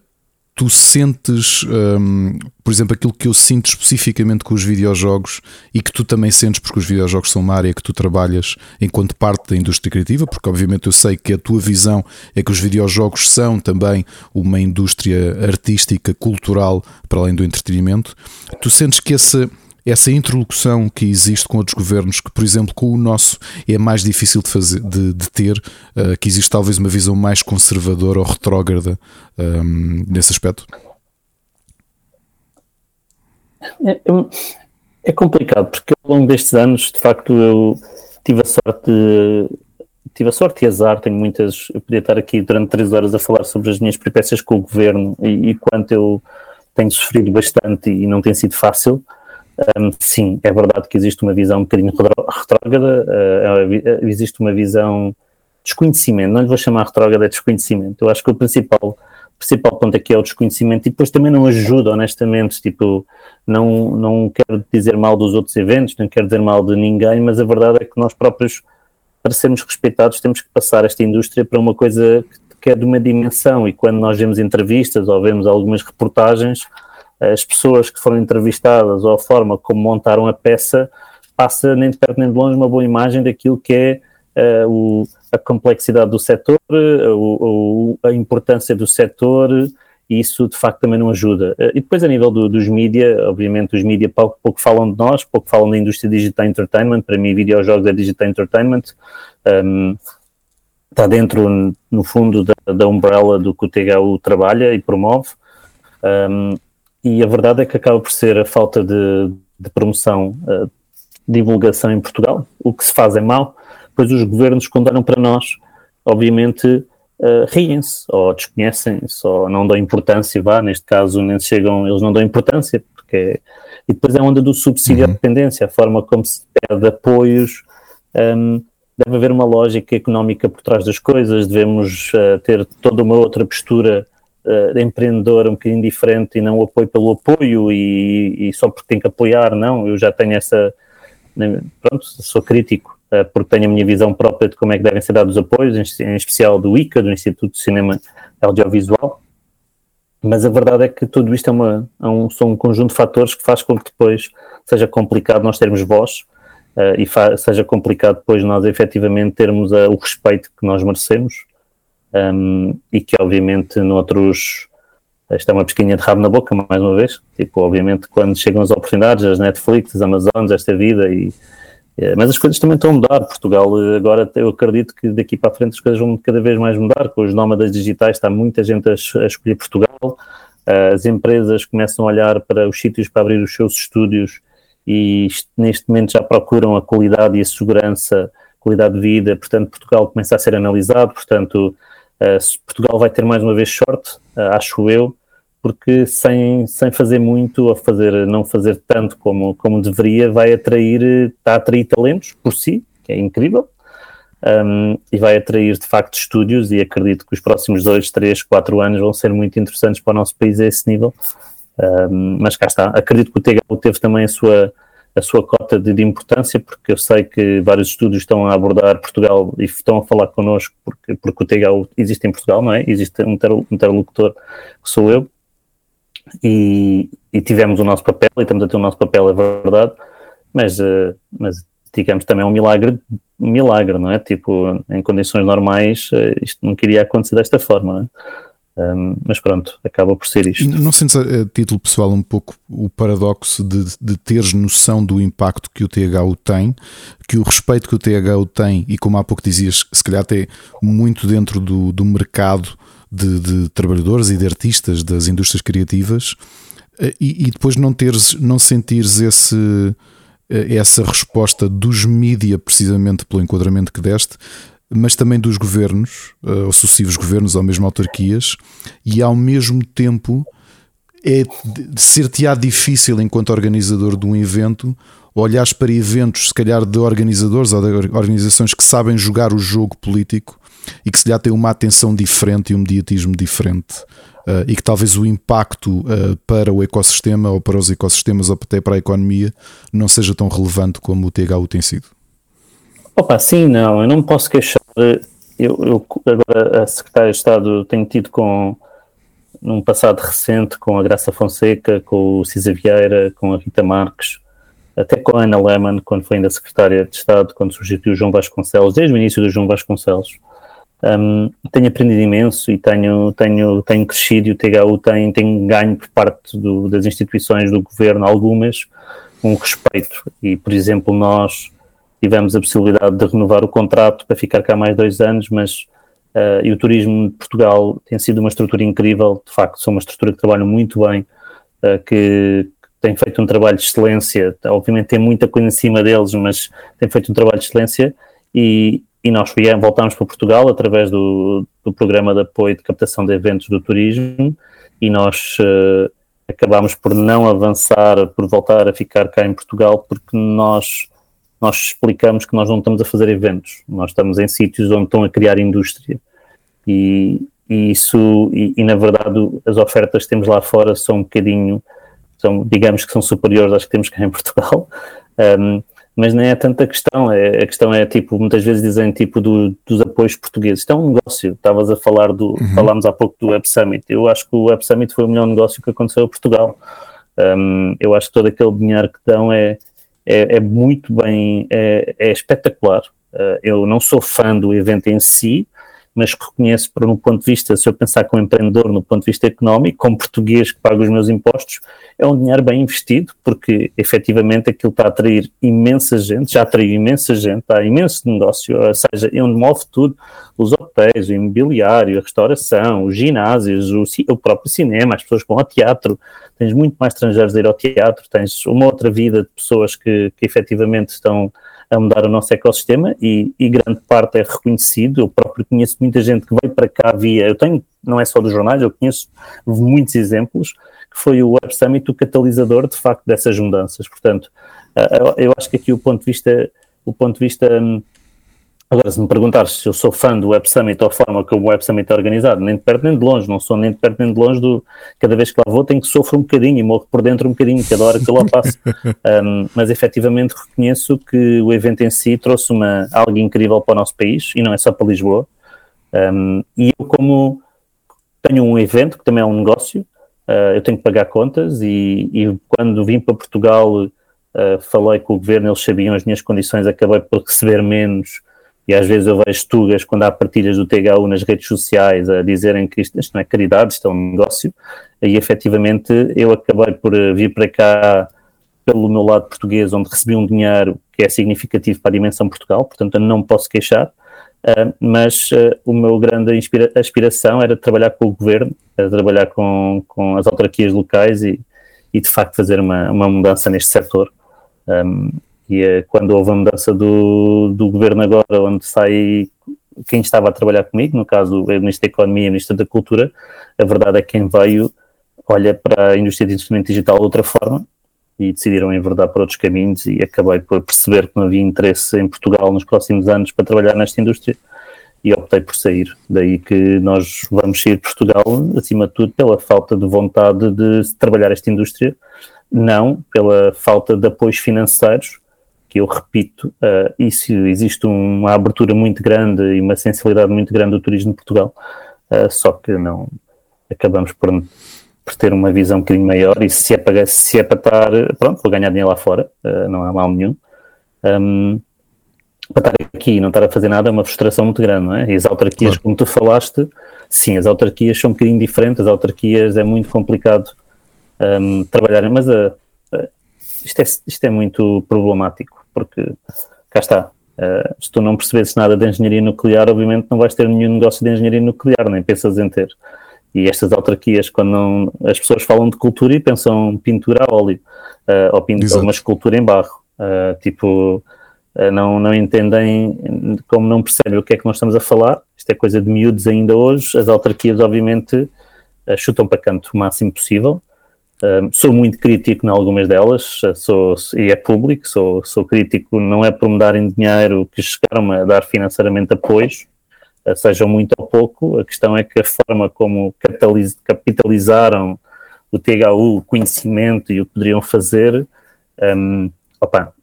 tu sentes, um, por exemplo, aquilo que eu sinto especificamente com os videojogos e que tu também sentes, porque os videojogos são uma área que tu trabalhas enquanto parte da indústria criativa, porque obviamente eu sei que a tua visão é que os videojogos são também uma indústria artística, cultural, para além do entretenimento. Tu sentes que essa essa interlocução que existe com outros governos, que por exemplo com o nosso é mais difícil de, fazer, de, de ter, uh, que existe talvez uma visão mais conservadora ou retrógrada um, ehm, nesse aspecto? É, é, é, complicado, porque ao longo destes anos, de facto, eu tive a sorte tive a sorte e azar, tenho muitas. Eu podia estar aqui durante três horas a falar sobre as minhas peripécias com o governo e, e quanto eu tenho sofrido bastante e não tem sido fácil. Um, sim, é verdade que existe uma visão um bocadinho retrógrada, uh, existe uma visão desconhecimento, não lhe vou chamar retrógrada, é desconhecimento. Eu acho que o principal, principal ponto aqui é o desconhecimento e depois também não ajuda, honestamente, tipo, não, não quero dizer mal dos outros eventos, não quero dizer mal de ninguém, mas a verdade é que nós próprios, para sermos respeitados, temos que passar esta indústria para uma coisa que é de uma dimensão e quando nós vemos entrevistas ou vemos algumas reportagens, as pessoas que foram entrevistadas ou a forma como montaram a peça passa nem de perto nem de longe uma boa imagem daquilo que é uh, o, a complexidade do setor, uh, a importância do setor e isso de facto também não ajuda. Uh, e depois a nível do, dos mídia, obviamente os mídia pouco, pouco, falam de nós, pouco falam da indústria digital entertainment, para mim videojogos é digital entertainment, um, está dentro no fundo da, da umbrella do que o THU trabalha e promove. Um, e a verdade é que acaba por ser a falta de, de promoção, uh, divulgação em Portugal. O que se faz é mau, pois os governos, quando olham para nós, obviamente uh, riem-se, ou desconhecem-se, ou não dão importância, vá, neste caso nem chegam, eles não dão importância, porque é... E depois é a onda do subsídio uhum. à dependência, a forma como se pede apoios, um, ehm, deve haver uma lógica económica por trás das coisas, devemos uh, ter toda uma outra postura uh, empreendedor um bocadinho diferente e não o apoio pelo apoio e, e, só porque tem que apoiar, não, eu já tenho essa, né, pronto, sou crítico uh, porque tenho a minha visão própria de como é que devem ser dados os apoios, em, em especial do ICA, do Instituto de Cinema Audiovisual, mas a verdade é que tudo isto é, uma, é um, são um conjunto de fatores que faz com que depois seja complicado nós termos voz uh, e seja complicado depois nós efetivamente termos uh, o respeito que nós merecemos um, e que obviamente noutros isto é uma pesquinha de rabo na boca, mais uma vez, tipo, obviamente quando chegam as oportunidades, as Netflix, as Amazons, esta vida e é, mas as coisas também estão a mudar. Portugal, agora eu acredito que daqui para a frente as coisas vão cada vez mais mudar. Com os nómadas digitais está muita gente a, a escolher Portugal. As empresas começam a olhar para os sítios para abrir os seus estúdios e neste momento já procuram a qualidade e a segurança, qualidade de vida. Portanto, Portugal começa a ser analisado. Portanto, Portugal vai ter mais uma vez sorte, uh, acho eu, porque sem, sem fazer muito ou fazer, não fazer tanto como, como deveria, vai atrair, está a atrair talentos por si, que é incrível, um, e vai atrair de facto estúdios e acredito que os próximos dois, três, quatro anos vão ser muito interessantes para o nosso país a esse nível. Um, mas cá está, acredito que o TGU teve também a sua a sua cota de, de, importância, porque eu sei que vários estúdios estão a abordar Portugal e estão a falar connosco, porque, porque o TGAU existe em Portugal, não é? Existe um interlocutor que sou eu, e, e, tivemos o nosso papel, e estamos a ter o nosso papel, é verdade, mas, uh, mas digamos também é um milagre, milagre, não é? Tipo, em condições normais, uh, isto não queria acontecer desta forma, não é? Um, mas pronto, acaba por ser isto. Não sentes a, título pessoal um pouco o paradoxo de, de teres noção do impacto que o THU tem, que o respeito que o THU tem, e como há pouco dizias, se calhar até muito dentro do, do mercado de, de trabalhadores e de artistas das indústrias criativas, eh, e, e depois não teres, não sentires esse eh, essa resposta dos mídia, precisamente pelo enquadramento que deste, mas também dos governos, uh, ou sucessivos governos, ou mesmo autarquias, e ao mesmo tempo é ser-te-á difícil, enquanto organizador de um evento, olhares para eventos, se calhar de organizadores ou de organizações que sabem jogar o jogo político e que se calhar têm uma atenção diferente e um mediatismo diferente. Uh, e que talvez o impacto uh, para o ecossistema ou para os ecossistemas ou até para a economia não seja tão relevante como o THU tem sido. Opa, sim, não, eu não posso queixar. Eu, eu agora a Secretária de Estado tenho tido com num passado recente com a Graça Fonseca, com o Cisa Vieira, com a Rita Marques, até com a Ana Lehmann, quando foi ainda secretária de Estado, quando substituiu o João Vasconcelos, desde o início do João Vasconcelos. Um, tenho aprendido imenso e tenho, tenho, tenho crescido e o THU tem, tem ganho por parte do, das instituições do governo, algumas, um respeito. E, por exemplo, nós tivemos a possibilidade de renovar o contrato para ficar cá mais dois anos, mas uh, e o turismo de Portugal tem sido uma estrutura incrível, de facto, são uma estrutura que trabalha muito bem, uh, que, tem feito um trabalho de excelência, obviamente tem muita coisa em cima deles, mas tem feito um trabalho de excelência. E, e nós voltámos para Portugal através do, do programa de apoio de captação de eventos do turismo e nós uh, acabámos por não avançar, por voltar a ficar cá em Portugal, porque nós, nós explicamos que nós não estamos a fazer eventos, nós estamos em sítios onde estão a criar indústria. E, e isso, e, e na verdade as ofertas que temos lá fora são um bocadinho são, digamos que são superiores às que temos cá em Portugal. Um, mas nem é tanta questão, é, a questão é tipo, muitas vezes dizem tipo do, dos apoios portugueses, isto é um negócio, estavas a falar do, uhum. falámos há pouco do Web Summit, eu acho que o Web Summit foi o melhor negócio que aconteceu a Portugal, um, eu acho que todo aquele dinheiro que dão é, é, é muito bem, é, é espetacular, uh, eu não sou fã do evento em si, mas reconheço, para um ponto de vista, se eu pensar como empreendedor, no ponto de vista económico, como português que paga os meus impostos, é um dinheiro bem investido, porque efetivamente aquilo está a atrair imensa gente, já atraiu imensa gente, há imenso negócio, ou seja, é onde move tudo, os hotéis, o imobiliário, a restauração, os ginásios, o, o próprio cinema, as pessoas que vão ao teatro, tens muito mais estrangeiros a ir ao teatro, tens uma outra vida de pessoas que, que efetivamente estão a mudar o nosso ecossistema e, e, grande parte é reconhecido. Eu próprio conheço muita gente que veio para cá via. Eu tenho, não é só dos jornais, eu conheço muitos exemplos que foi o Web Summit o catalisador de facto dessas mudanças. Portanto, eu acho que aqui o ponto de vista, o ponto de vista hum, Agora, se me perguntares se eu sou fã do Web Summit ou a forma como o Web Summit é organizado, nem de perto nem de longe, não sou nem de perto nem de longe do. Cada vez que lá vou, tenho que sofrer um bocadinho e morro por dentro um bocadinho, cada hora que eu lá passo. um, mas efetivamente reconheço que o evento em si trouxe uma, algo incrível para o nosso país e não é só para Lisboa. Um, e eu, como tenho um evento que também é um negócio, uh, eu tenho que pagar contas e, e quando vim para Portugal. Uh, falei com o governo, eles sabiam as minhas condições, acabei por receber menos e às vezes eu vejo tugas quando há partilhas do THU nas redes sociais a dizerem que isto, isto não é caridade, isto é um negócio, e efetivamente eu acabei por eh, vir para cá pelo meu lado português, onde recebi um dinheiro que é significativo para a dimensão Portugal, portanto eu não posso queixar, uh, mas uh, o meu grande inspira aspiração era trabalhar com o governo, trabalhar com, com as autarquias locais e, e de facto fazer uma, uma mudança neste setor. Um, e é quando houve a mudança do, do governo agora, onde sai quem estava a trabalhar comigo, no caso o Ministro da Economia e o Ministro da Cultura, a verdade é que quem veio olha para a indústria de investimento digital de outra forma e decidiram enverdar por outros caminhos e acabei por perceber que não havia interesse em Portugal nos próximos anos para trabalhar nesta indústria e optei por sair. Daí que nós vamos sair de Portugal, acima de tudo, pela falta de vontade de trabalhar esta indústria, não pela falta de apoios financeiros que eu repito, uh, isso existe uma abertura muito grande e uma sensibilidade muito grande do turismo de Portugal, uh, só que não acabamos por, por, ter uma visão um bocadinho maior e se é para, se é para estar, pronto, vou ganhar dinheiro lá fora, uh, não há mal nenhum. Um, para estar aqui e não estar a fazer nada é uma frustração muito grande, não é? E as autarquias, claro. como tu falaste, sim, as autarquias são um bocadinho diferentes, as autarquias é muito complicado um, trabalhar, mas a, isto, é, isto é muito problemático porque cá está. Uh, se tu não percebesses nada de engenharia nuclear, obviamente não vais ter nenhum negócio de engenharia nuclear, nem pensas em ter. E estas autarquias, quando não, as pessoas falam de cultura e pensam pintura a óleo, uh, ou, pintura, uma escultura em barro. Uh, tipo, não, não entendem, como não percebem o que é que nós estamos a falar, isto é coisa de miúdos ainda hoje, as autarquias obviamente chutam para canto o máximo possível, sou muito crítico em algumas delas, sou, e é público, sou, sou crítico, não é por me darem dinheiro que chegaram a dar financeiramente apoios, uh, sejam muito ou pouco, a questão é que a forma como capitalizaram o THU, o conhecimento e o que poderiam fazer, um, opa,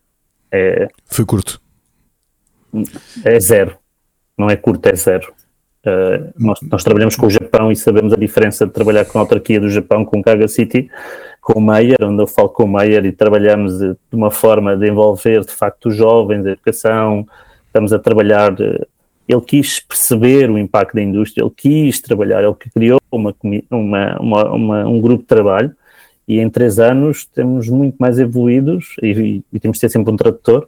é, foi curto. É zero, não é curto, é zero. Uh, nós, nós, trabalhamos com o Japão e sabemos a diferença de trabalhar com a autarquia do Japão, com o Kaga City, com o Meyer, onde eu falo com o Meyer e trabalhamos de, de uma forma de envolver de facto os jovens, a educação, estamos a trabalhar. Uh, ele quis perceber o impacto da indústria, ele quis trabalhar, ele criou uma, uma, uma, uma um grupo de trabalho e em três anos temos muito mais evoluídos e, e temos de ter sempre um tradutor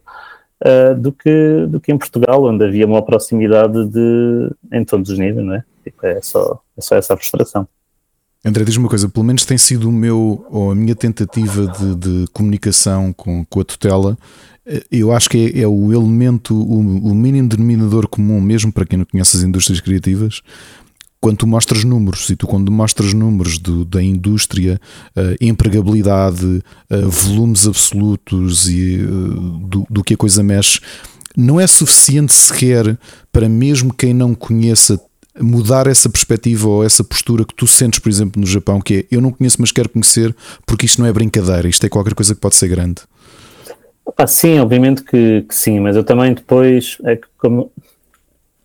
uh, do, que, do que em Portugal, onde havia uma proximidade de, em todos os níveis, não é? Tipo, é, só, é só essa frustração. André, diz-me uma coisa, pelo menos tem sido o meu ou a minha tentativa de, de comunicação com, com a tutela. Eh, eu acho que é, é o elemento, o, o, mínimo denominador comum, mesmo para quem não conhece as indústrias criativas, quando tu mostras números, e tu quando mostras números do, da indústria, uh, empregabilidade, uh, volumes absolutos e uh, do, do que a coisa mexe, não é suficiente sequer para mesmo quem não conheça mudar essa perspectiva ou essa postura que tu sentes, por exemplo, no Japão, que é eu não conheço, mas quero conhecer, porque isto não é brincadeira, isto é qualquer coisa que pode ser grande. Ah, sim, obviamente que, que, sim, mas eu também depois, é que como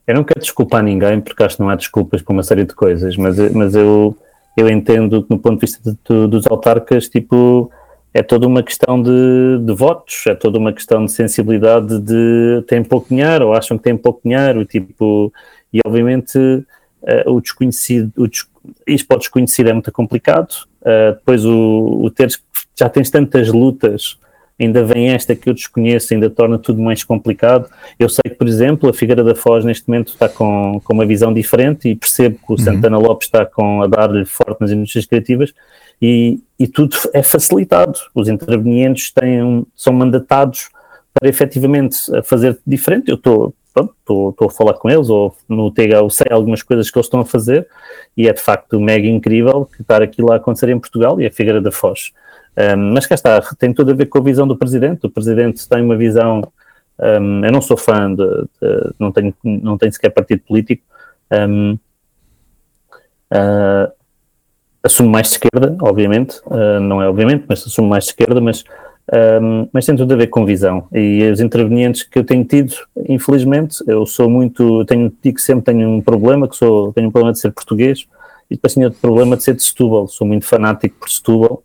eu não quero desculpar ninguém, porque acho que não há desculpas para uma série de coisas, mas, mas eu, eu entendo que no ponto de vista de, dos autarcas, tipo, é toda uma questão de, de, votos, é toda uma questão de sensibilidade de têm pouco dinheiro ou acham que têm pouco dinheiro, tipo, e obviamente uh, o desconhecido, o des, isto para o desconhecido é muito complicado, uh, depois o, o teres, já tens tantas lutas ainda vem esta que eu desconheço, ainda torna tudo mais complicado. Eu sei que, por exemplo, a Figueira da Foz neste momento está com, com uma visão diferente e percebo que o uhum. Santana Lopes está com, a dar-lhe forte nas indústrias criativas e, e tudo é facilitado. Os intervenientes têm, são mandatados para efetivamente fazer diferente. Eu estou estou, a falar com eles, ou no TH eu sei algumas coisas que eles estão a fazer, e é de facto mega incrível que estar aquilo a acontecer em Portugal e a Figueira da Foz. Um, mas cá está, tem tudo a ver com a visão do presidente. O presidente tem uma visão. Um, eu não sou fã de, de, não tenho não tenho sequer partido político. Um, uh, ah, assumo mais de esquerda, obviamente, uh, não é obviamente, mas assumo mais de esquerda, mas um, mas tem tudo a ver com visão. E os intervenientes que eu tenho tido, infelizmente, eu sou muito, tenho, digo sempre tenho um problema, que sou, tenho um problema de ser português, e depois tenho outro problema de ser de Setúbal, sou muito fanático por Setúbal,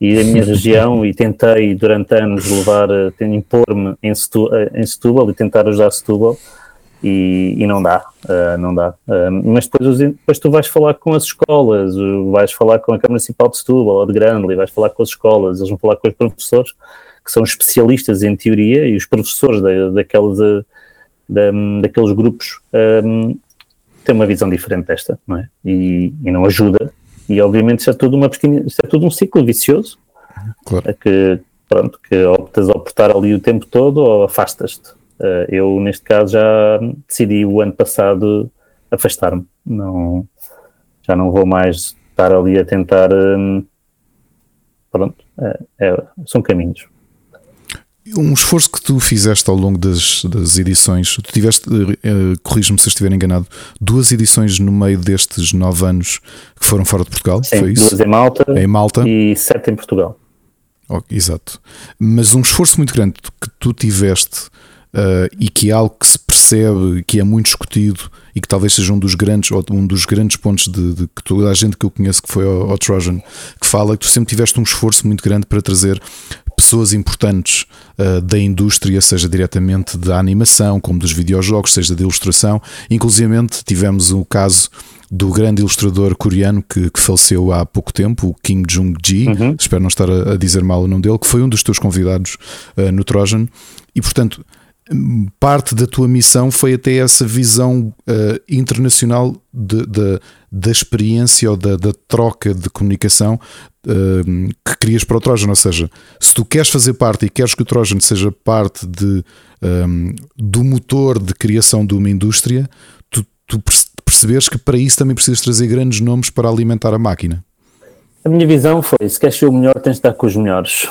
e a minha região e tentei durante anos levar, eh, impor-me em, Setúbal, em Setúbal e tentar ajudar Setúbal e, e não dá, uh, não dá. Uh, mas depois, depois tu vais falar com as escolas, vais falar com a Câmara Municipal de Setúbal ou de Grande, vais falar com as escolas, eles vão falar com os professores que são especialistas em teoria e os professores da, daqueles, da, daqueles grupos um, têm uma visão diferente desta, não é? E, e não ajuda e obviamente isto é tudo, uma isto é tudo um ciclo vicioso claro. que, pronto, que optas a optar ali o tempo todo ou afastas-te. Uh, eu, neste caso, já decidi o ano passado afastar-me. Não, já não vou mais estar ali a tentar. Um, pronto, é, é, são caminhos um esforço que tu fizeste ao longo das, das edições, tu tiveste, uh, corrijo-me se estiver enganado, duas edições no meio destes nove anos que foram fora de Portugal, Sim, foi isso? Duas em Malta, em Malta e sete em Portugal. Oh, exato. Mas um esforço muito grande que tu tiveste uh, e que é algo que se percebe, que é muito discutido e que talvez seja um dos grandes, um dos grandes pontos de, de que toda a gente que eu conheço que foi ao, ao Trojan, que fala que tu sempre tiveste um esforço muito grande para trazer pessoas importantes uh, da indústria, seja diretamente da animação, como dos videojogos, seja da ilustração. Inclusive tivemos o caso do grande ilustrador coreano que, que faleceu há pouco tempo, o Kim Jong-ji, uhum. espero não estar a, a, dizer mal o nome dele, que foi um dos teus convidados uh, no Trojan. E portanto, parte da tua missão foi até essa visão uh, internacional de, de, da experiência ou da, da, troca de comunicação uh, que querias para o Trojan. Ou seja, se tu queres fazer parte e queres que o Trojan seja parte de, um, do motor de criação de uma indústria, tu, tu percebes que para isso também precisas trazer grandes nomes para alimentar a máquina. A minha visão foi: se queres ser o melhor, tens de estar com os melhores.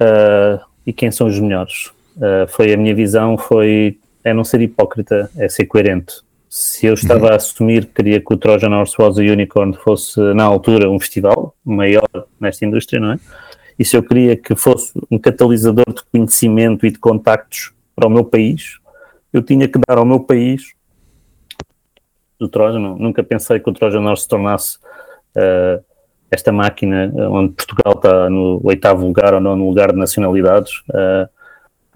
Uh, e quem são os melhores? Uh, foi a minha visão, foi é não ser hipócrita, é ser coerente. Se eu estava uhum. a assumir que queria que o Trojan Horse Was a Unicorn fosse, na altura, um festival maior nesta indústria, não é? E se eu queria que fosse um catalisador de conhecimento e de contactos para o meu país, eu tinha que dar ao meu país do Trojan, nunca pensei que o Trojan Horse se tornasse uh, esta máquina onde Portugal está no oitavo lugar ou nono lugar de nacionalidades. Uh,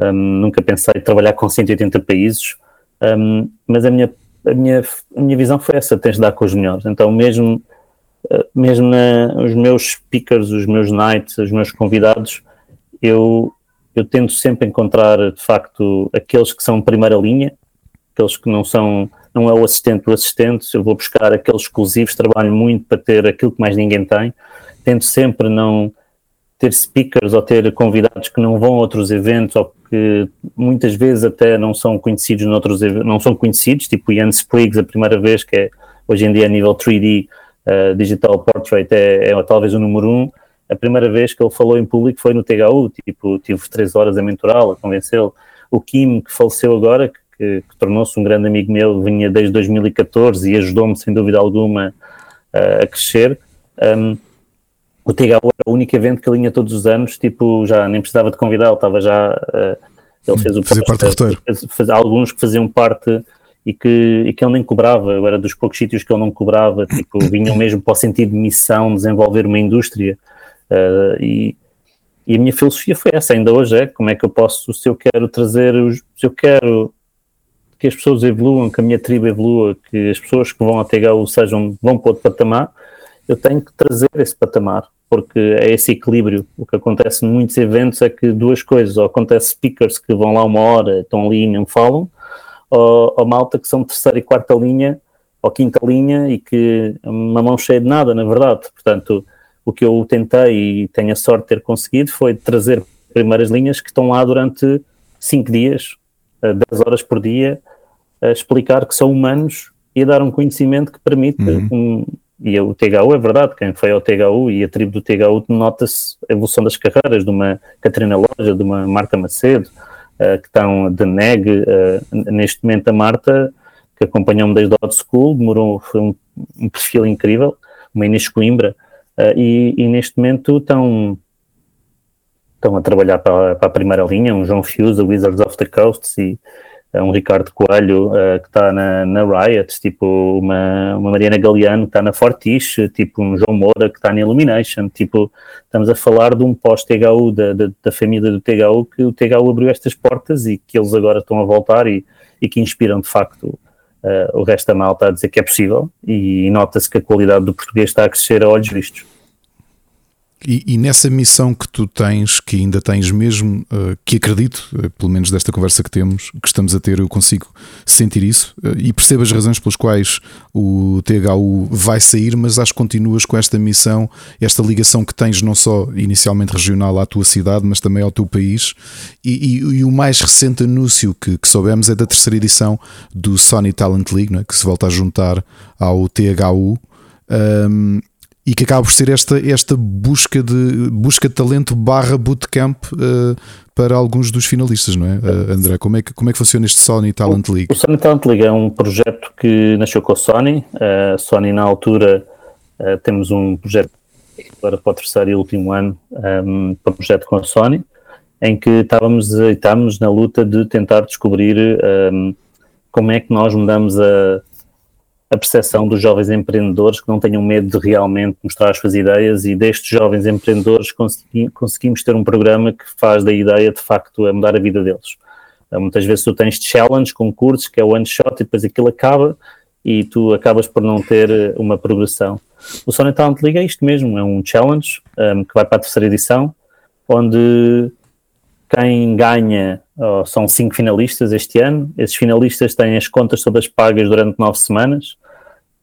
um, nunca pensei trabalhar com 180 países, um, mas a minha, a, minha, a minha visão foi essa: tens de dar com os melhores. Então, mesmo, uh, mesmo na, os meus speakers, os meus nights, os meus convidados, eu, eu tento sempre encontrar de facto aqueles que são primeira linha, aqueles que não são, não é o assistente do assistente, eu vou buscar aqueles exclusivos, trabalho muito para ter aquilo que mais ninguém tem, tento sempre não ter speakers ou ter convidados que não vão a outros eventos ou que muitas vezes até não são conhecidos noutros não são conhecidos, tipo Ian Spriggs, a primeira vez que é hoje em dia a nível 3D uh, Digital Portrait é, é, talvez o número um, a primeira vez que ele falou em público foi no THU, tipo, tive três horas a mentorá-lo, a convencê-lo. O Kim, que faleceu agora, que, que, que tornou-se um grande amigo meu, vinha desde 2014 e ajudou-me sem dúvida alguma uh, a crescer. Um, o THU era o único evento que ele ia todos os anos, tipo, já nem precisava de convidá-lo, estava já. Uh, ele fez o Fazer parte do roteiro. Fez, fez, alguns que faziam parte e que, e que ele nem cobrava, eu era dos poucos sítios que ele não cobrava, tipo, vinham mesmo para o sentido de missão, desenvolver uma indústria. Uh, e, e a minha filosofia foi essa, ainda hoje é como é que eu posso, se eu quero trazer, os, se eu quero que as pessoas evoluam, que a minha tribo evolua, que as pessoas que vão até THU sejam, vão para outro patamar, eu tenho que trazer esse patamar porque é esse equilíbrio. O que acontece em muitos eventos é que duas coisas, ou acontece speakers que vão lá uma hora, estão ali e não falam, ou, ou malta que são terceira e quarta linha, ou quinta linha, e que uma mão cheia de nada, na verdade. Portanto, o que eu tentei e tenho a sorte de ter conseguido foi trazer primeiras linhas que estão lá durante cinco dias, 10 horas por dia, a explicar que são humanos e a dar um conhecimento que permite uhum. um, e o THU é verdade, quem foi ao THU e a tribo do THU nota-se a evolução das carreiras de uma Catarina Loja, de uma Marta Macedo, uh, que estão de NEG, uh, neste momento a Marta, que acompanhou-me desde a Old School, demorou, foi um, um, perfil incrível, uma Inês Coimbra, uh, e, e, neste momento estão, estão a trabalhar para, para, a primeira linha, um João Fuse, a Wizards of the Coast, e um Ricardo Coelho uh, que está na, na Riot, tipo uma, uma Mariana Galeano que está na Fortiche, tipo um João Moura que está na Illumination, tipo, estamos a falar de um pós-THU, da, da, da, família do THU, que o THU abriu estas portas e que eles agora estão a voltar e, e que inspiram de facto uh, o resto da malta a dizer que é possível e nota-se que a qualidade do português está a crescer a olhos vistos. E, e, nessa missão que tu tens, que ainda tens mesmo, uh, que acredito, uh, pelo menos desta conversa que temos, que estamos a ter, eu consigo sentir isso uh, e percebo as razões pelas quais o THU vai sair, mas acho que continuas com esta missão, esta ligação que tens não só inicialmente regional à tua cidade, mas também ao teu país. E, e, e o mais recente anúncio que, que, soubemos é da terceira edição do Sony Talent League, é? que se volta a juntar ao THU. Um, e que acaba por ser esta, esta busca, de, busca de talento barra bootcamp uh, para alguns dos finalistas, não é? Uh, André, como é, que, como é que funciona este Sony Talent League? O, o Sony Talent League é um projeto que nasceu com a Sony. A uh, Sony, na altura, temos um projeto agora para o terceiro e último ano, um, para o projeto com a Sony, em que estávamos, estávamos na luta de tentar descobrir um, como é que nós mudamos a a percepção dos jovens empreendedores que não tenham medo de realmente mostrar as suas ideias e destes jovens empreendedores consegui, conseguimos ter um programa que faz da ideia de facto a mudar a vida deles. Eh, muitas vezes tu tens challenge, concursos, que é one shot e depois aquilo acaba e tu acabas por não ter eh, uma progressão. O Sony Talent League é isto mesmo, é um challenge um, ehm, que vai para a terceira edição, onde quem ganha oh, são cinco finalistas este ano. Esses finalistas têm as contas todas pagas durante nove semanas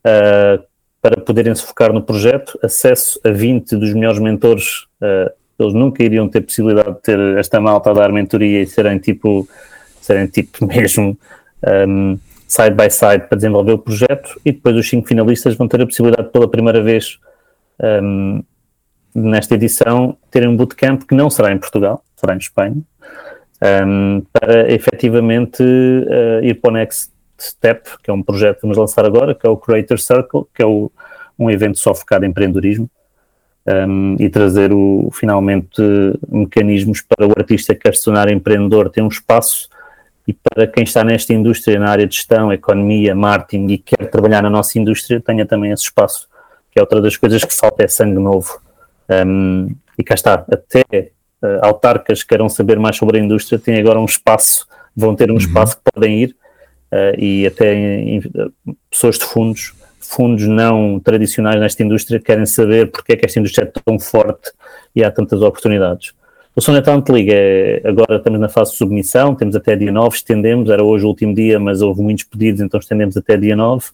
uh, para poderem se focar no projeto, acesso a 20 dos melhores mentores. Uh, eles nunca iriam ter possibilidade de ter esta malta a dar mentoria e serem tipo, serem tipo mesmo um, side by side para desenvolver o projeto. E depois os cinco finalistas vão ter a possibilidade pela primeira vez um, nesta edição terem um bootcamp que não será em Portugal, será em Espanha. Um, para efetivamente uh, ir para o next Step, que é um projeto que vamos lançar agora, que é o Creator Circle, que é o, um evento só focado em empreendedorismo, um, e trazer o, finalmente mecanismos para o artista que quer se tornar empreendedor ter um espaço e para quem está nesta indústria, na área de gestão, economia, marketing e quer trabalhar na nossa indústria, tenha também esse espaço, que é outra das coisas que falta, é sangue novo. Um, e cá está, até uh, autarcas que queiram saber mais sobre a indústria têm agora um espaço, vão ter um uhum. espaço que podem ir uh, e até em, em, pessoas de fundos, fundos não tradicionais nesta indústria querem saber porque é que esta indústria é tão forte e há tantas oportunidades. O Sony Talent League é, agora estamos na fase de submissão, temos até dia 9, estendemos, era hoje o último dia, mas houve muitos pedidos, então estendemos até dia 9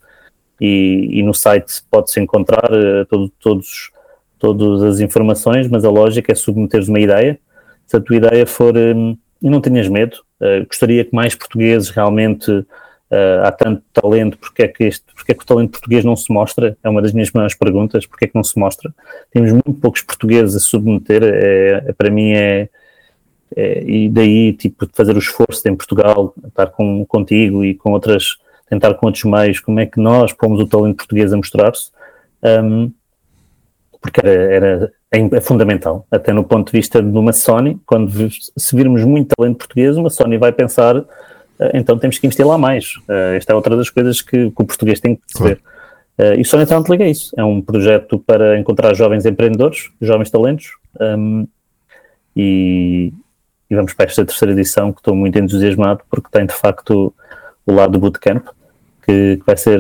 e, e no site pode-se encontrar uh, todo, todos, todas as informações, mas a lógica é submeteres uma ideia. Se a tua ideia for, um, e não tenhas medo, uh, gostaria que mais portugueses realmente Uh, há tanto talento, porque é, que este, porque é que o talento português não se mostra? É uma das minhas maiores perguntas, porque é que não se mostra? Temos muito poucos portugueses a submeter, é, é para mim é, é, e daí, tipo, fazer o esforço em Portugal, estar com, contigo e com outras, tentar com outros meios, como é que nós pomos o talento português a mostrar-se, um, porque era, era é, fundamental, até no ponto de vista de uma Sony, quando se virmos muito talento português, uma Sony vai pensar eh, então temos que investir lá mais. Uh, esta é outra das coisas que, que o português tem que perceber. Claro. Uh, e só então liga isso. É um projeto para encontrar jovens empreendedores, jovens talentos, um, e, e, vamos para esta terceira edição que estou muito entusiasmado porque tem de facto o lado do bootcamp, que, que vai ser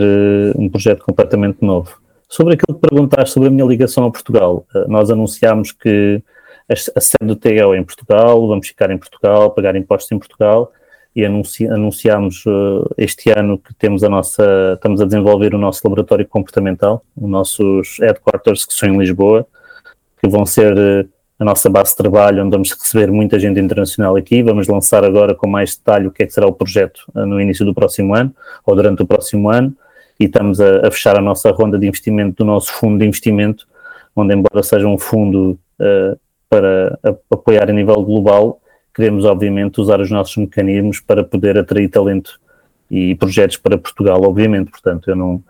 um projeto completamente novo. Sobre aquilo que perguntaste sobre a minha ligação a Portugal, nós anunciámos que a, sede do TEL é em Portugal, vamos ficar em Portugal, pagar impostos em Portugal, e anunci, anunciámos uh, este ano que temos a nossa, estamos a desenvolver o nosso laboratório comportamental, os nossos headquarters que são em Lisboa, que vão ser uh, a nossa base de trabalho, onde vamos receber muita gente internacional aqui. Vamos lançar agora com mais detalhe o que é que será o projeto no início do próximo ano, ou durante o próximo ano, e estamos a, a, fechar a nossa ronda de investimento do nosso fundo de investimento, onde embora seja um fundo para apoiar a nível global, queremos, obviamente, usar os nossos mecanismos para poder atrair talento e projetos para Portugal, obviamente. Portanto, eu não.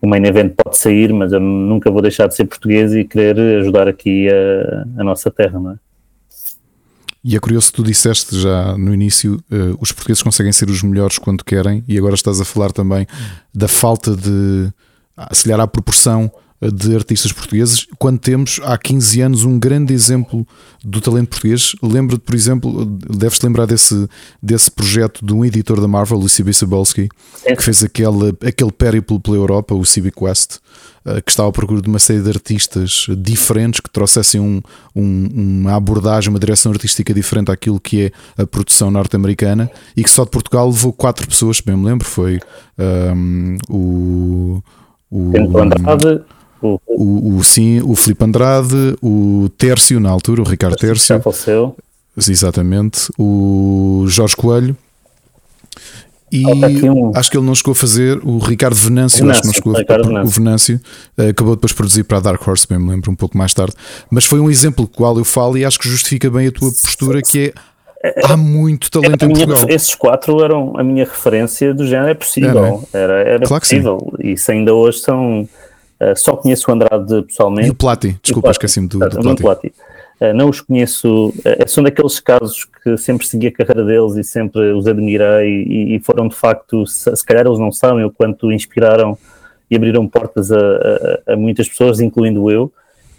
O main event pode sair, mas eu nunca vou deixar de ser português e querer ajudar aqui a, a nossa terra, não é? E é curioso que tu disseste já no início, uh, os portugueses conseguem ser os melhores quando querem, e agora estás a falar também da falta de, se calhar, a proporção de artistas portugueses, quando temos há 15 anos um grande exemplo do talento português. Lembro-te, por exemplo, deves-te lembrar desse, desse projeto de um editor da Marvel, o C.B. Sabelsky, é. que fez aquele, aquele périplo pela Europa, o Civic Quest, eh, que estava à procura de uma série de artistas diferentes que trouxessem um, um, uma abordagem, uma direção artística diferente àquilo que é a produção norte-americana e que só de Portugal levou quatro pessoas, bem me lembro, foi um, ehm, o. O, Andrade, o, o, o, sim, o Filipe Andrade, o Tércio na altura, o Ricardo Tércio. faleceu. Exatamente. O Jorge Coelho. E um... acho que ele não chegou a fazer o Ricardo Venâncio, Venâncio acho que não chegou a o Venâncio uh, acabou depois de produzir para a Dark Horse, bem me lembro um pouco mais tarde. Mas foi um exemplo do qual eu falo e acho que justifica bem a tua postura, que é há muito talento em minha, Portugal. Esses quatro eram a minha referência do género, é possível, é, é? era, era claro possível. E isso ainda hoje são Uh, só conheço o Andrade pessoalmente. E o Plati, desculpa, esqueci-me do, do Plati. Plati. Uh, não os conheço, uh, são daqueles casos que sempre segui a carreira deles e sempre os admirei e, e foram de facto, se, se, calhar eles não sabem o quanto inspiraram e abriram portas a, a, a, muitas pessoas, incluindo eu.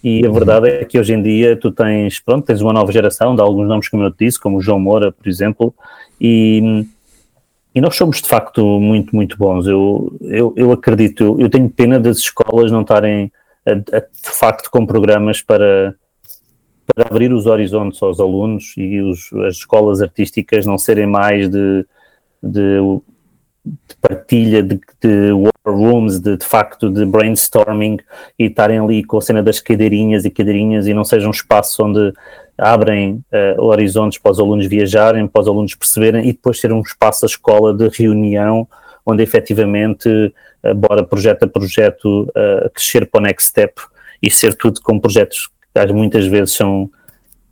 E a uhum. verdade é que hoje em dia tu tens, pronto, tens uma nova geração de alguns nomes, como eu te disse, como o João Moura, por exemplo, e e nós somos de facto muito, muito bons. Eu, eu, eu acredito, eu, tenho pena das escolas não estarem a, a, de facto com programas para, para abrir os horizontes aos alunos e os, as escolas artísticas não serem mais de, de, de partilha de, de war rooms, de, de facto de brainstorming e estarem ali com a cena das cadeirinhas e cadeirinhas e não seja um espaço onde abrem uh, horizontes para os alunos viajarem, para os alunos perceberem e depois ter um espaço a escola de reunião onde efetivamente, uh, bora projeto a projeto, uh, crescer para o next step e ser tudo com projetos que muitas vezes são,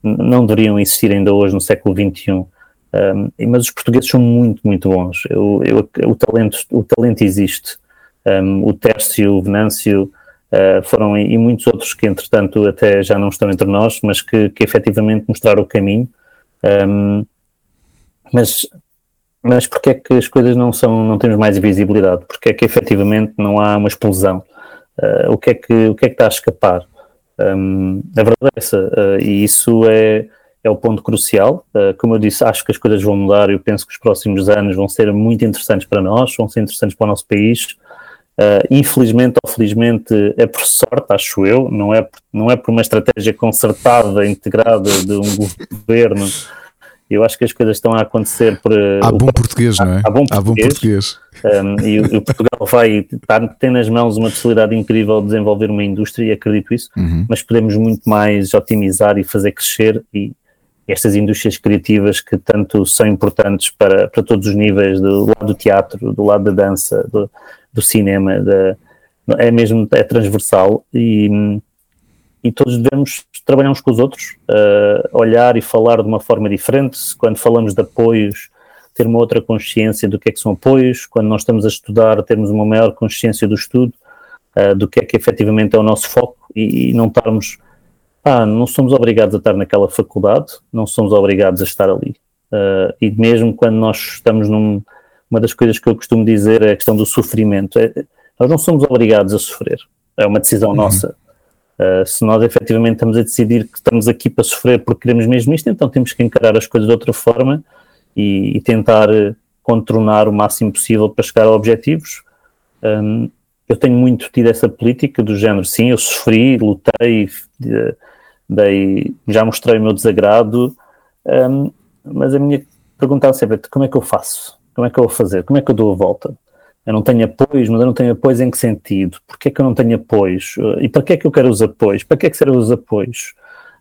não deveriam existir ainda hoje no século XXI. Um, mas os portugueses são muito, muito bons. Eu, eu, o, talento, o talento existe. Um, o Tércio, o Venâncio, Uh, foram e, muitos outros que, entretanto, até já não estão entre nós, mas que, que efetivamente mostraram o caminho. Um, mas mas porque é que as coisas não são, não temos mais visibilidade? Porque é que efetivamente não há uma explosão? Uh, o, que é que, o que é que está a escapar? Um, a verdade é essa, uh, e isso é, é o ponto crucial. Como eu disse, acho que as coisas vão mudar. Eu penso que os próximos anos vão ser muito interessantes para nós, vão ser interessantes para o nosso país. Uh, infelizmente ou felizmente é por sorte, acho eu, não é, não é por uma estratégia concertada, integrada de um governo. Eu acho que as coisas estão a acontecer por. Há bom português, não é? Há bom português. Há bom português. Um, e, o Portugal vai estar, tem nas mãos uma possibilidade incrível de desenvolver uma indústria, e acredito isso, uhum. mas podemos muito mais otimizar e fazer crescer e estas indústrias criativas que tanto são importantes para, para todos os níveis, do lado do teatro, do lado da dança, do, do cinema, da, é mesmo, é transversal e, e todos devemos trabalhar uns com os outros, uh, olhar e falar de uma forma diferente, quando falamos de apoios, ter uma outra consciência do que é que são apoios, quando nós estamos a estudar, termos uma maior consciência do estudo, uh, do que é que efetivamente é o nosso foco e, e não estarmos, ah, não somos obrigados a estar naquela faculdade, não somos obrigados a estar ali. Uh, e mesmo quando nós estamos num, uma das coisas que eu costumo dizer é a questão do sofrimento. É, nós não somos obrigados a sofrer, é uma decisão uhum. nossa. Uh, se nós efetivamente estamos a decidir que estamos aqui para sofrer porque queremos mesmo isto, então temos que encarar as coisas de outra forma e, e tentar eh, contornar o máximo possível para chegar a objetivos. Um, eu tenho muito tido essa política do género, sim, eu sofri, lutei, dei, já mostrei o meu desagrado, um, mas a minha pergunta é sempre como é que eu faço? Como é que eu vou fazer? Como é que eu dou a volta? Eu não tenho apoios, mas eu não tenho apoios em que sentido? Porquê é que eu não tenho apoios? E para que é que eu quero os apoios? Para que é que servem os apoios?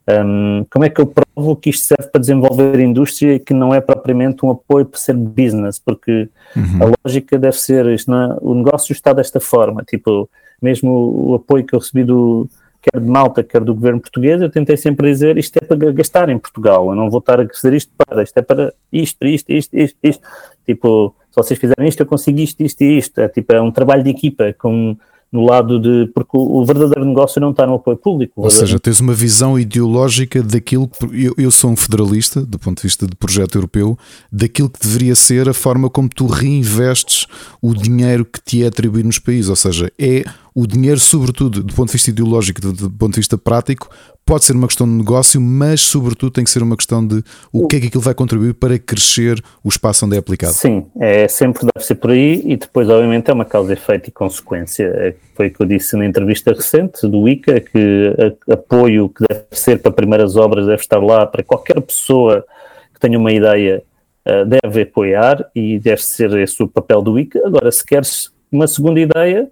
Um, como é que eu provo que isto serve para desenvolver a indústria e que não é propriamente um apoio para ser business? Porque uhum. a lógica deve ser isto, não é? o negócio está desta forma, tipo, mesmo o apoio que eu recebi do quer de Malta, quer do governo português, eu tentei sempre dizer isto é para gastar em Portugal, eu não vou estar a dizer isto para, isto é para isto, isto, isto, isto, isto. Tipo, se vocês fizerem isto, eu consigo isto, isto e isto. É tipo, é um trabalho de equipa com no lado de. Porque o, verdadeiro negócio não está no apoio público. Ou seja, tens uma visão ideológica daquilo. Eu, eu, sou um federalista, do ponto de vista de projeto europeu, daquilo que deveria ser a forma como tu reinvestes o dinheiro que te é atribuído nos países. Ou seja, é o dinheiro, sobretudo do ponto de vista ideológico, do ponto de vista prático, pode ser uma questão de negócio, mas sobretudo tem que ser uma questão de o que é que aquilo vai contribuir para crescer o espaço onde é aplicado. Sim, é, sempre deve ser por aí e depois, obviamente, é uma causa, efeito e consequência. É, foi o que eu disse na entrevista recente do ICA, que apoio que deve ser para primeiras obras deve estar lá para qualquer pessoa que tenha uma ideia. Uh, deve apoiar e deve ser esse o papel do ICA. Agora, se queres uma segunda ideia,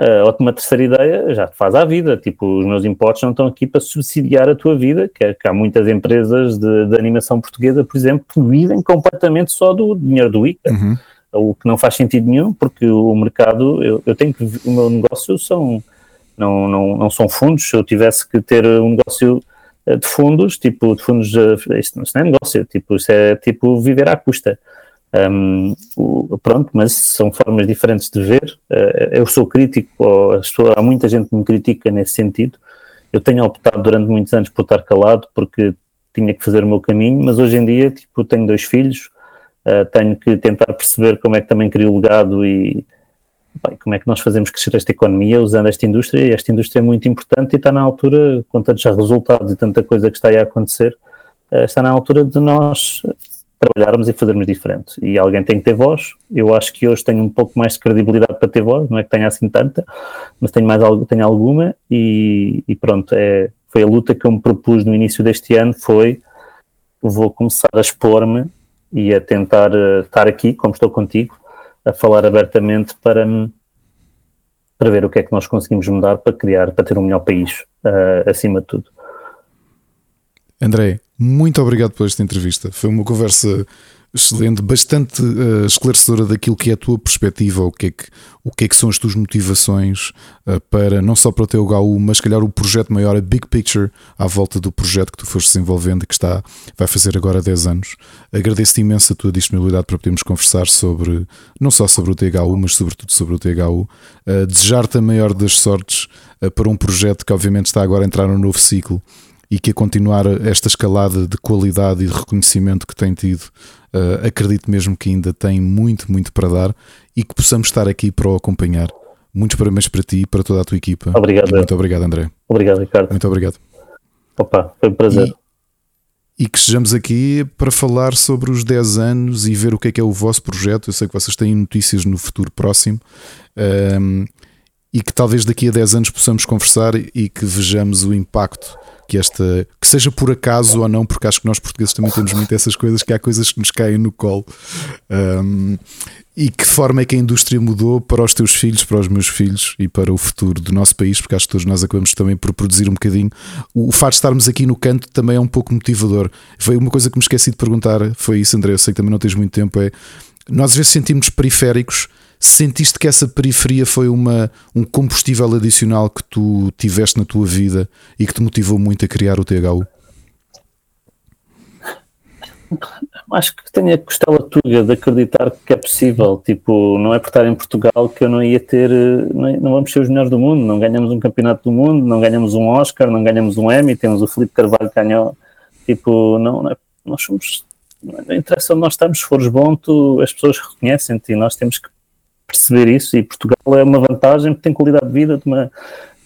Uh, ou uma terceira ideia já te faz à vida, tipo, os meus impostos não estão aqui para subsidiar a tua vida, que, é, que há muitas empresas de, de, animação portuguesa, por exemplo, que vivem completamente só do dinheiro do ICA, uhum. o que não faz sentido nenhum, porque o mercado, eu, eu tenho que, o meu negócio são, não, não, não são fundos, se eu tivesse que ter um negócio eh, de fundos, tipo, de fundos, isto não é negócio, tipo, isso é tipo viver à custa. Um, o, pronto, mas são formas diferentes de ver. Uh, eu sou crítico, há muita gente que me critica nesse sentido. Eu tenho optado durante muitos anos por estar calado porque tinha que fazer o meu caminho, mas hoje em dia, tipo, tenho dois filhos, uh, tenho que tentar perceber como é que também crio legado e bem, como é que nós fazemos crescer esta economia usando esta indústria. E esta indústria é muito importante e está na altura, com tantos resultados e tanta coisa que está aí a acontecer, uh, está na altura de nós trabalharmos e fazermos diferente. E alguém tem que ter voz. Eu acho que hoje tenho um pouco mais de credibilidade para ter voz, não é que tenha assim tanta, mas tenho mais tenho alguma e, e pronto, é, foi a luta que eu me propus no início deste ano, foi vou começar a expor-me e a tentar uh, estar aqui, como estou contigo, a falar abertamente para, para ver o que é que nós conseguimos mudar para criar, para ter um melhor país, uh, acima de tudo. André, muito obrigado por esta entrevista. Foi uma conversa excelente, bastante uh, esclarecedora daquilo que é a tua perspectiva, o que é que, o que, é que são as tuas motivações uh, para não só para o teu mas calhar o projeto maior, a big picture, à volta do projeto que tu foste desenvolvendo e que está, vai fazer agora 10 anos. Agradeço-te imenso a tua disponibilidade para podermos conversar sobre, não só sobre o THU, mas sobretudo sobre o THU. Uh, eh, Desejar-te a maior das sortes para um projeto que obviamente está agora a entrar num novo ciclo e que a continuar esta escalada de qualidade e de reconhecimento que tem tido, uh, acredito mesmo que ainda tem muito, muito para dar e que possamos estar aqui para o acompanhar. Muitos parabéns para ti e para toda a tua equipa. Obrigado. Muito obrigado, André. Obrigado, Ricardo. Muito obrigado. Opa, foi um prazer. E, e que estejamos aqui para falar sobre os 10 anos e ver o que é que é o vosso projeto. Eu sei que vocês têm notícias no futuro próximo. Um, e que talvez daqui a 10 anos possamos conversar e que vejamos o impacto que esta, que seja por acaso ou não, porque acho que nós portugueses também temos muito essas coisas, que há coisas que nos caem no colo. Um, e que forma é que a indústria mudou para os teus filhos, para os meus filhos e para o futuro do nosso país, porque acho que todos nós acabamos também por produzir um bocadinho. O, fato de estarmos aqui no canto também é um pouco motivador. Foi uma coisa que me esqueci de perguntar, foi isso, André. Eu sei que também não tens muito tempo. É nós às vezes sentimos periféricos Sentiste que essa periferia foi uma, um combustível adicional que tu tiveste na tua vida e que te motivou muito a criar o THU? Acho que tenho a costela tuga de acreditar que é possível. Tipo, não é por estar em Portugal que eu não ia ter. Não, é, não vamos ser os melhores do mundo. Não ganhamos um campeonato do mundo, não ganhamos um Oscar, não ganhamos um Emmy. Temos o Felipe Carvalho que ganhou. Tipo, não, não é, nós somos. Não interessa onde nós estamos, se fores bom, tu, as pessoas reconhecem-te e nós temos que perceber isso e Portugal é uma vantagem tem qualidade de vida,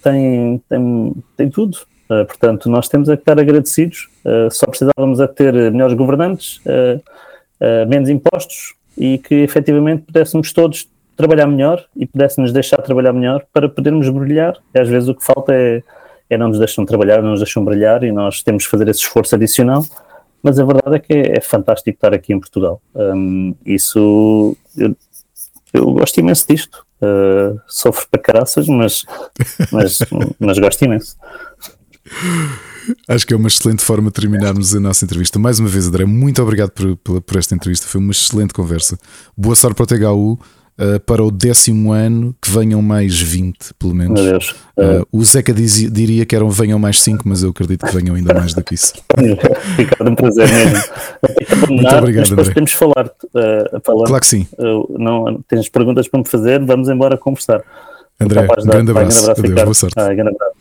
tem, tem, tem tudo. Uh, portanto, nós temos a estar agradecidos, uh, só precisávamos a ter melhores governantes, uh, menos impostos e que efetivamente pudéssemos todos trabalhar melhor e pudéssemos deixar trabalhar melhor para podermos brilhar. E às vezes o que falta é, é não nos deixam trabalhar, não nos deixam brilhar e nós temos que fazer esse esforço adicional. Mas a verdade é que é, é fantástico estar aqui em Portugal. Um, isso, eu, eu gosto imenso disto. Uh, sofro para caraças, mas, mas, mas gosto imenso. Acho que é uma excelente forma de terminarmos a nossa entrevista. Mais uma vez, André, muito obrigado por, por, por esta entrevista. Foi uma excelente conversa. Boa sorte para o THU uh, para o décimo ano, que venham mais 20, pelo menos. Meu Deus. Uh, o Zeca diz, diria que eram venham mais 5, mas eu acredito que venham ainda mais do que isso. Ricardo, um prazer mesmo. Muito obrigado, André. podemos falar. Uh, falando, claro que sim. Uh, não, tens perguntas para me fazer, vamos embora conversar. André, um grande abraço. Vai, grande abraço Adeus, boa sorte. Ah, grande abraço.